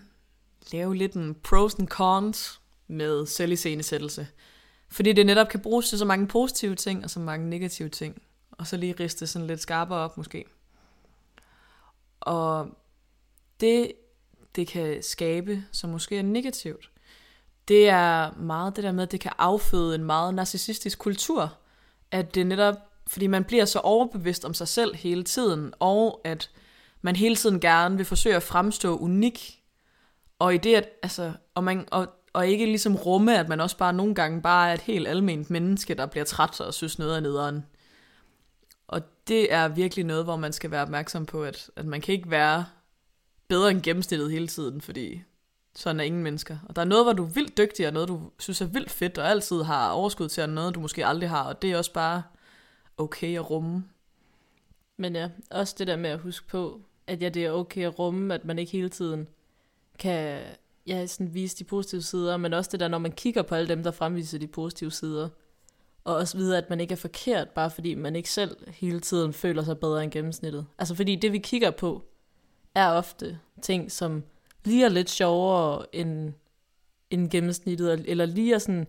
lave lidt en pros and cons med selviscenesættelse. Fordi det netop kan bruges til så mange positive ting, og så mange negative ting. Og så lige riste sådan lidt skarpere op måske. Og det, det kan skabe, som måske er negativt, det er meget det der med, at det kan afføde en meget narcissistisk kultur. At det netop, fordi man bliver så overbevidst om sig selv hele tiden, og at man hele tiden gerne vil forsøge at fremstå unik. Og i det, at, altså, og, man, og, og ikke ligesom rumme, at man også bare nogle gange bare er et helt almindeligt menneske, der bliver træt og synes noget er nederen. Og det er virkelig noget, hvor man skal være opmærksom på, at, at man kan ikke være bedre end gennemsnittet hele tiden, fordi sådan er ingen mennesker. Og der er noget, hvor du er vildt dygtig, og noget, du synes er vildt fedt, og altid har overskud til, og noget, du måske aldrig har, og det er også bare okay at rumme. Men ja, også det der med at huske på, at ja, det er okay at rumme, at man ikke hele tiden kan ja, sådan vise de positive sider, men også det der, når man kigger på alle dem, der fremviser de positive sider, og også vide, at man ikke er forkert, bare fordi man ikke selv hele tiden føler sig bedre end gennemsnittet. Altså fordi det, vi kigger på, er ofte ting, som lige er lidt sjovere end, end gennemsnittet, eller lige er sådan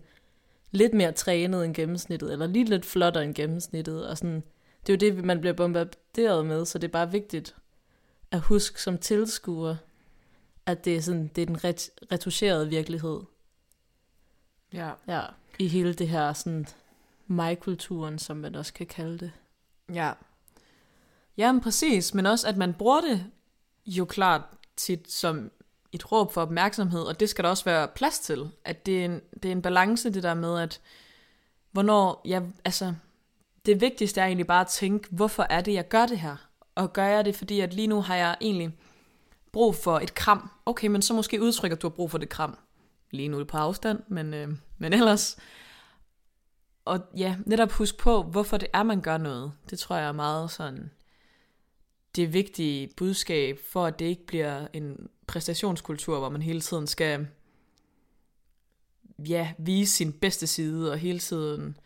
lidt mere trænet end gennemsnittet, eller lige lidt flottere end gennemsnittet, og sådan, det er jo det, man bliver bombarderet med, så det er bare vigtigt at huske som tilskuer, at det er, sådan, det er den ret, retuscherede virkelighed. Ja. Ja, i hele det her sådan mig-kulturen, som man også kan kalde det. Ja. Jamen præcis, men også at man bruger det jo klart tit som et råb for opmærksomhed, og det skal der også være plads til. At det er en, det er en balance, det der med, at hvornår, ja, altså, det vigtigste er egentlig bare at tænke, hvorfor er det, jeg gør det her? Og gør jeg det, fordi at lige nu har jeg egentlig brug for et kram. Okay, men så måske udtrykker du har brug for det kram. Lige nu på afstand, men, øh, men ellers. Og ja, netop husk på, hvorfor det er, man gør noget. Det tror jeg er meget sådan det vigtige budskab, for at det ikke bliver en præstationskultur, hvor man hele tiden skal ja, vise sin bedste side, og hele tiden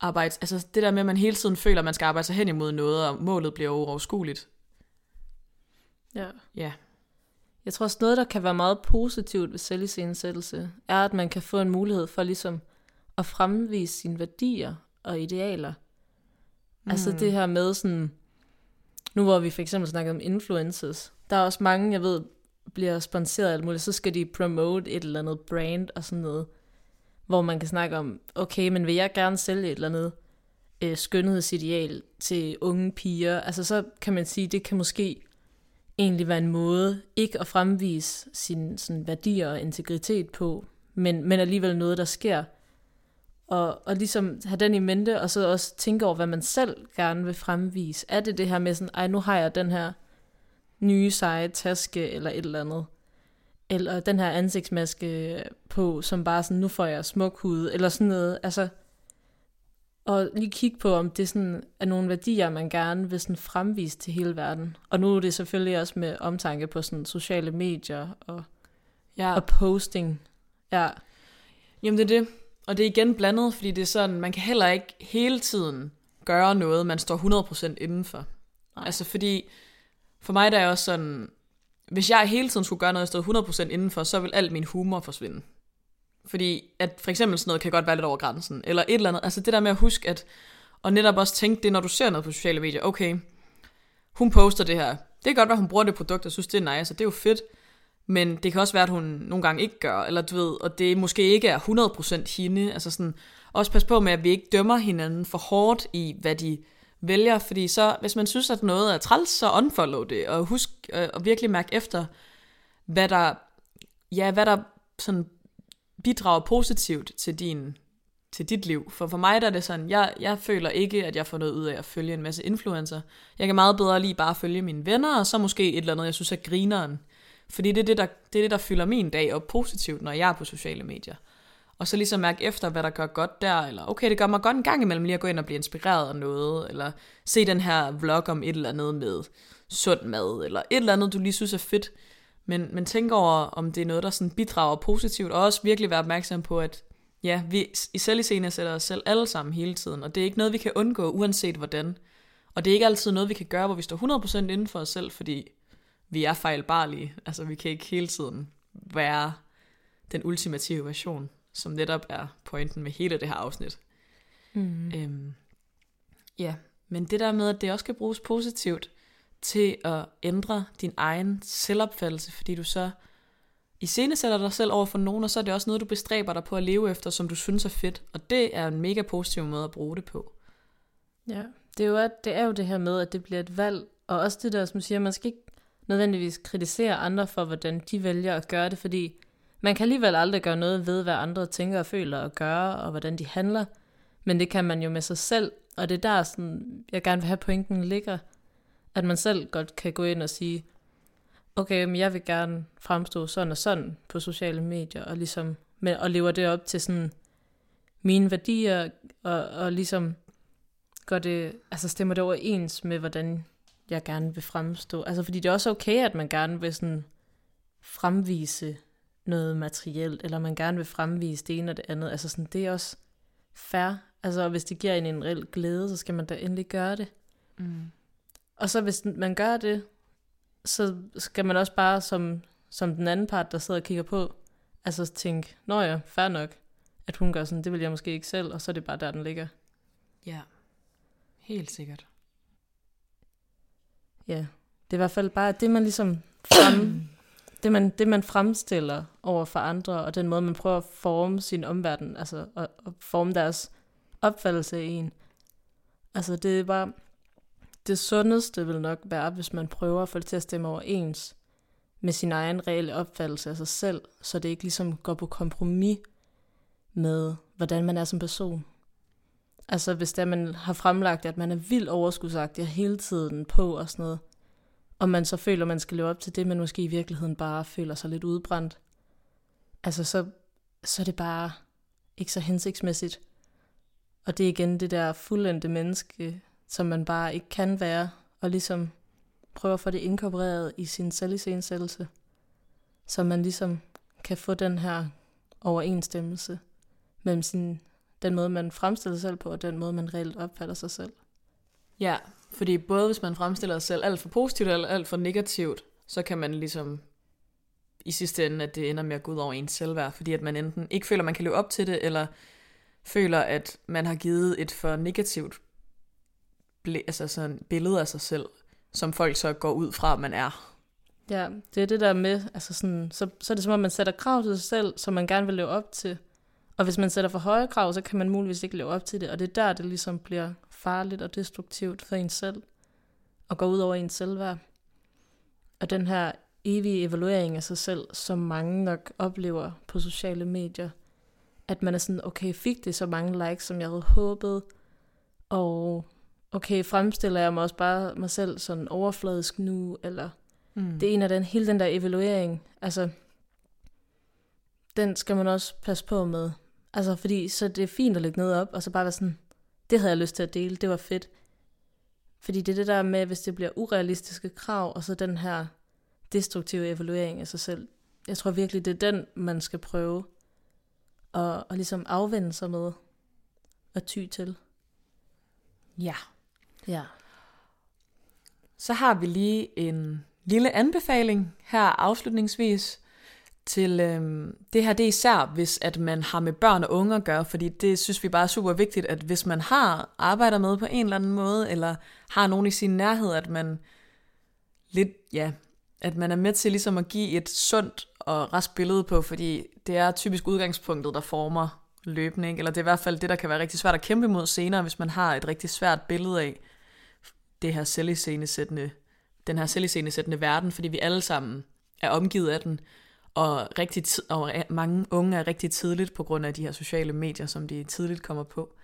arbejde, altså det der med, at man hele tiden føler, at man skal arbejde sig hen imod noget, og målet bliver uoverskueligt. Ja. Ja. Jeg tror også noget, der kan være meget positivt ved selviscenesættelse, er, at man kan få en mulighed for ligesom at fremvise sine værdier og idealer. Mm. Altså det her med sådan, nu hvor vi for eksempel snakker om influencers, der er også mange, jeg ved, bliver sponsoreret alt muligt, så skal de promote et eller andet brand og sådan noget, hvor man kan snakke om, okay, men vil jeg gerne sælge et eller andet øh, skønhedsideal til unge piger, altså så kan man sige, det kan måske egentlig være en måde ikke at fremvise sine sådan, værdier og integritet på, men, men alligevel noget, der sker. Og, og ligesom have den i mente, og så også tænke over, hvad man selv gerne vil fremvise. Er det det her med sådan, ej, nu har jeg den her nye seje taske, eller et eller andet. Eller den her ansigtsmaske på, som bare sådan, nu får jeg smuk hud, eller sådan noget. Altså, og lige kigge på, om det sådan er nogle værdier, man gerne vil sådan fremvise til hele verden. Og nu er det selvfølgelig også med omtanke på sådan sociale medier og, Ja. og posting. Ja, Jamen det er det. Og det er igen blandet, fordi det er sådan, man kan heller ikke hele tiden gøre noget, man står 100% indenfor. Nej. Altså fordi, for mig der er også sådan, hvis jeg hele tiden skulle gøre noget, jeg stod 100% indenfor, så vil al min humor forsvinde. Fordi at for eksempel sådan noget kan godt være lidt over grænsen, eller et eller andet. Altså det der med at huske, at, og netop også tænke det, når du ser noget på sociale medier, okay, hun poster det her. Det kan godt være, hun bruger det produkt, og synes, det er nice, og det er jo fedt. Men det kan også være, at hun nogle gange ikke gør, eller du ved, og det måske ikke er 100% hende. Altså sådan, også pas på med, at vi ikke dømmer hinanden for hårdt i, hvad de vælger, fordi så, hvis man synes, at noget er træls, så unfollow det, og husk øh, virkelig mærke efter, hvad der, ja, hvad der sådan bidrager positivt til din til dit liv. For for mig der er det sådan, jeg, jeg føler ikke, at jeg får noget ud af at følge en masse influencer. Jeg kan meget bedre lige bare følge mine venner, og så måske et eller andet, jeg synes er grineren. Fordi det er det, der, det er det, der fylder min dag op positivt, når jeg er på sociale medier. Og så ligesom mærke efter, hvad der gør godt der, eller okay, det gør mig godt en gang imellem lige at gå ind og blive inspireret af noget, eller se den her vlog om et eller andet med sund mad, eller et eller andet, du lige synes er fedt. Men, men tænk over, om det er noget, der sådan bidrager positivt, og også virkelig være opmærksom på, at ja, vi i selv i sætter os selv alle sammen hele tiden, og det er ikke noget, vi kan undgå, uanset hvordan. Og det er ikke altid noget, vi kan gøre, hvor vi står 100% inden for os selv, fordi vi er fejlbarlige. Altså, vi kan ikke hele tiden være den ultimative version, som netop er pointen med hele det her afsnit. Mm. Øhm, ja, men det der med, at det også kan bruges positivt til at ændre din egen selvopfattelse, fordi du så i sætter dig selv over for nogen, og så er det også noget, du bestræber dig på at leve efter, som du synes er fedt. Og det er en mega positiv måde at bruge det på. Ja, det er, jo, at- det er jo det her med, at det bliver et valg, og også det der, som siger, man skal ikke nødvendigvis kritisere andre for, hvordan de vælger at gøre det, fordi man kan alligevel aldrig gøre noget ved, hvad andre tænker og føler og gør, og hvordan de handler, men det kan man jo med sig selv, og det er der, sådan, jeg gerne vil have pointen ligger, at man selv godt kan gå ind og sige, okay, men jeg vil gerne fremstå sådan og sådan på sociale medier, og ligesom, men, og lever det op til sådan mine værdier, og, og ligesom gør det, altså stemmer det overens med, hvordan jeg gerne vil fremstå. Altså fordi det er også okay, at man gerne vil sådan fremvise noget materielt, eller man gerne vil fremvise det ene og det andet. Altså sådan, det er også fair. Altså hvis det giver en en reel glæde, så skal man da endelig gøre det. Mm. Og så hvis man gør det, så skal man også bare som, som den anden part, der sidder og kigger på, altså tænke, nå ja, fair nok, at hun gør sådan, det vil jeg måske ikke selv, og så er det bare der, den ligger. Ja, helt sikkert. Ja, det er i hvert fald bare det, man ligesom frem, det, man, det, man fremstiller over for andre, og den måde, man prøver at forme sin omverden, altså at, at forme deres opfattelse af en. Altså det er bare, det sundeste vil nok være, hvis man prøver at få det til at stemme overens med sin egen reelle opfattelse af sig selv, så det ikke ligesom går på kompromis med, hvordan man er som person. Altså hvis der man har fremlagt, at man er vildt overskudsagtig hele tiden på og sådan noget, og man så føler, at man skal leve op til det, men måske i virkeligheden bare føler sig lidt udbrændt, altså så, så er det bare ikke så hensigtsmæssigt. Og det er igen det der fuldendte menneske, som man bare ikke kan være, og ligesom prøver at få det inkorporeret i sin selvisensættelse, så man ligesom kan få den her overensstemmelse mellem sin, den måde, man fremstiller sig selv på, og den måde, man reelt opfatter sig selv. Ja, fordi både hvis man fremstiller sig selv alt for positivt eller alt for negativt, så kan man ligesom i sidste ende, at det ender med at gå ud over ens selvværd, fordi at man enten ikke føler, at man kan leve op til det, eller føler, at man har givet et for negativt altså sådan billede af sig selv, som folk så går ud fra, at man er. Ja, det er det der med, altså sådan, så, så er det som om, man sætter krav til sig selv, som man gerne vil leve op til. Og hvis man sætter for høje krav, så kan man muligvis ikke leve op til det, og det er der, det ligesom bliver farligt og destruktivt for en selv, og går ud over ens selvværd. Og den her evige evaluering af sig selv, som mange nok oplever på sociale medier, at man er sådan, okay, fik det så mange likes, som jeg havde håbet, og okay, fremstiller jeg mig også bare mig selv sådan overfladisk nu, eller mm. det er en af den, hele den der evaluering, altså, den skal man også passe på med. Altså, fordi så det er fint at lægge noget op, og så bare være sådan, det havde jeg lyst til at dele, det var fedt. Fordi det er det der med, hvis det bliver urealistiske krav, og så den her destruktive evaluering af sig selv. Jeg tror virkelig, det er den, man skal prøve at, at ligesom afvende sig med at ty til. Ja. Ja. Så har vi lige en lille anbefaling her afslutningsvis til øhm, det her. Det er især, hvis at man har med børn og unge at gøre, fordi det synes vi bare er super vigtigt, at hvis man har arbejder med på en eller anden måde, eller har nogen i sin nærhed, at man lidt, ja, at man er med til ligesom at give et sundt og rask billede på, fordi det er typisk udgangspunktet, der former løbende, ikke? eller det er i hvert fald det, der kan være rigtig svært at kæmpe mod senere, hvis man har et rigtig svært billede af det her selviscenesættende, den her selviscenesættende verden, fordi vi alle sammen er omgivet af den, og, rigtig og mange unge er rigtig tidligt på grund af de her sociale medier, som de tidligt kommer på.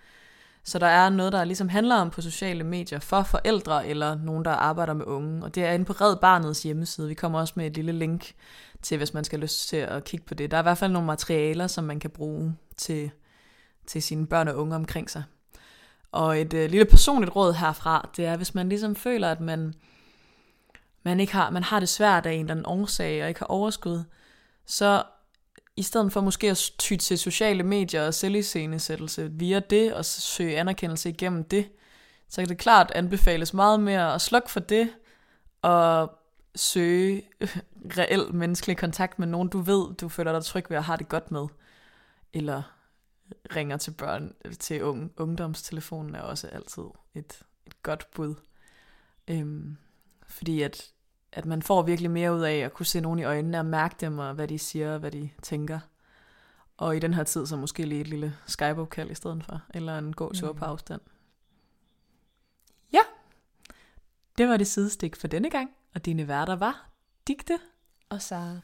Så der er noget, der ligesom handler om på sociale medier for forældre eller nogen, der arbejder med unge. Og det er inde på Red Barnets hjemmeside. Vi kommer også med et lille link til, hvis man skal lyst til at kigge på det. Der er i hvert fald nogle materialer, som man kan bruge til, til sine børn og unge omkring sig. Og et øh, lille personligt råd herfra, det er, hvis man ligesom føler, at man, man, ikke har, man har det svært af en eller anden årsag, og ikke har overskud, så i stedet for måske at ty til sociale medier og selviscenesættelse via det, og søge anerkendelse igennem det, så kan det klart anbefales meget mere at slukke for det, og søge reel menneskelig kontakt med nogen, du ved, du føler dig tryg ved at have det godt med. Eller ringer til børn, til unge. Ungdomstelefonen er også altid et, et godt bud. Øhm, fordi at, at man får virkelig mere ud af at kunne se nogen i øjnene og mærke dem, og hvad de siger, og hvad de tænker. Og i den her tid, så måske lige et lille Skype-opkald i stedet for, eller en god tur mm. på afstand. Ja, det var det sidestik for denne gang, og dine værter var Digte og Sara.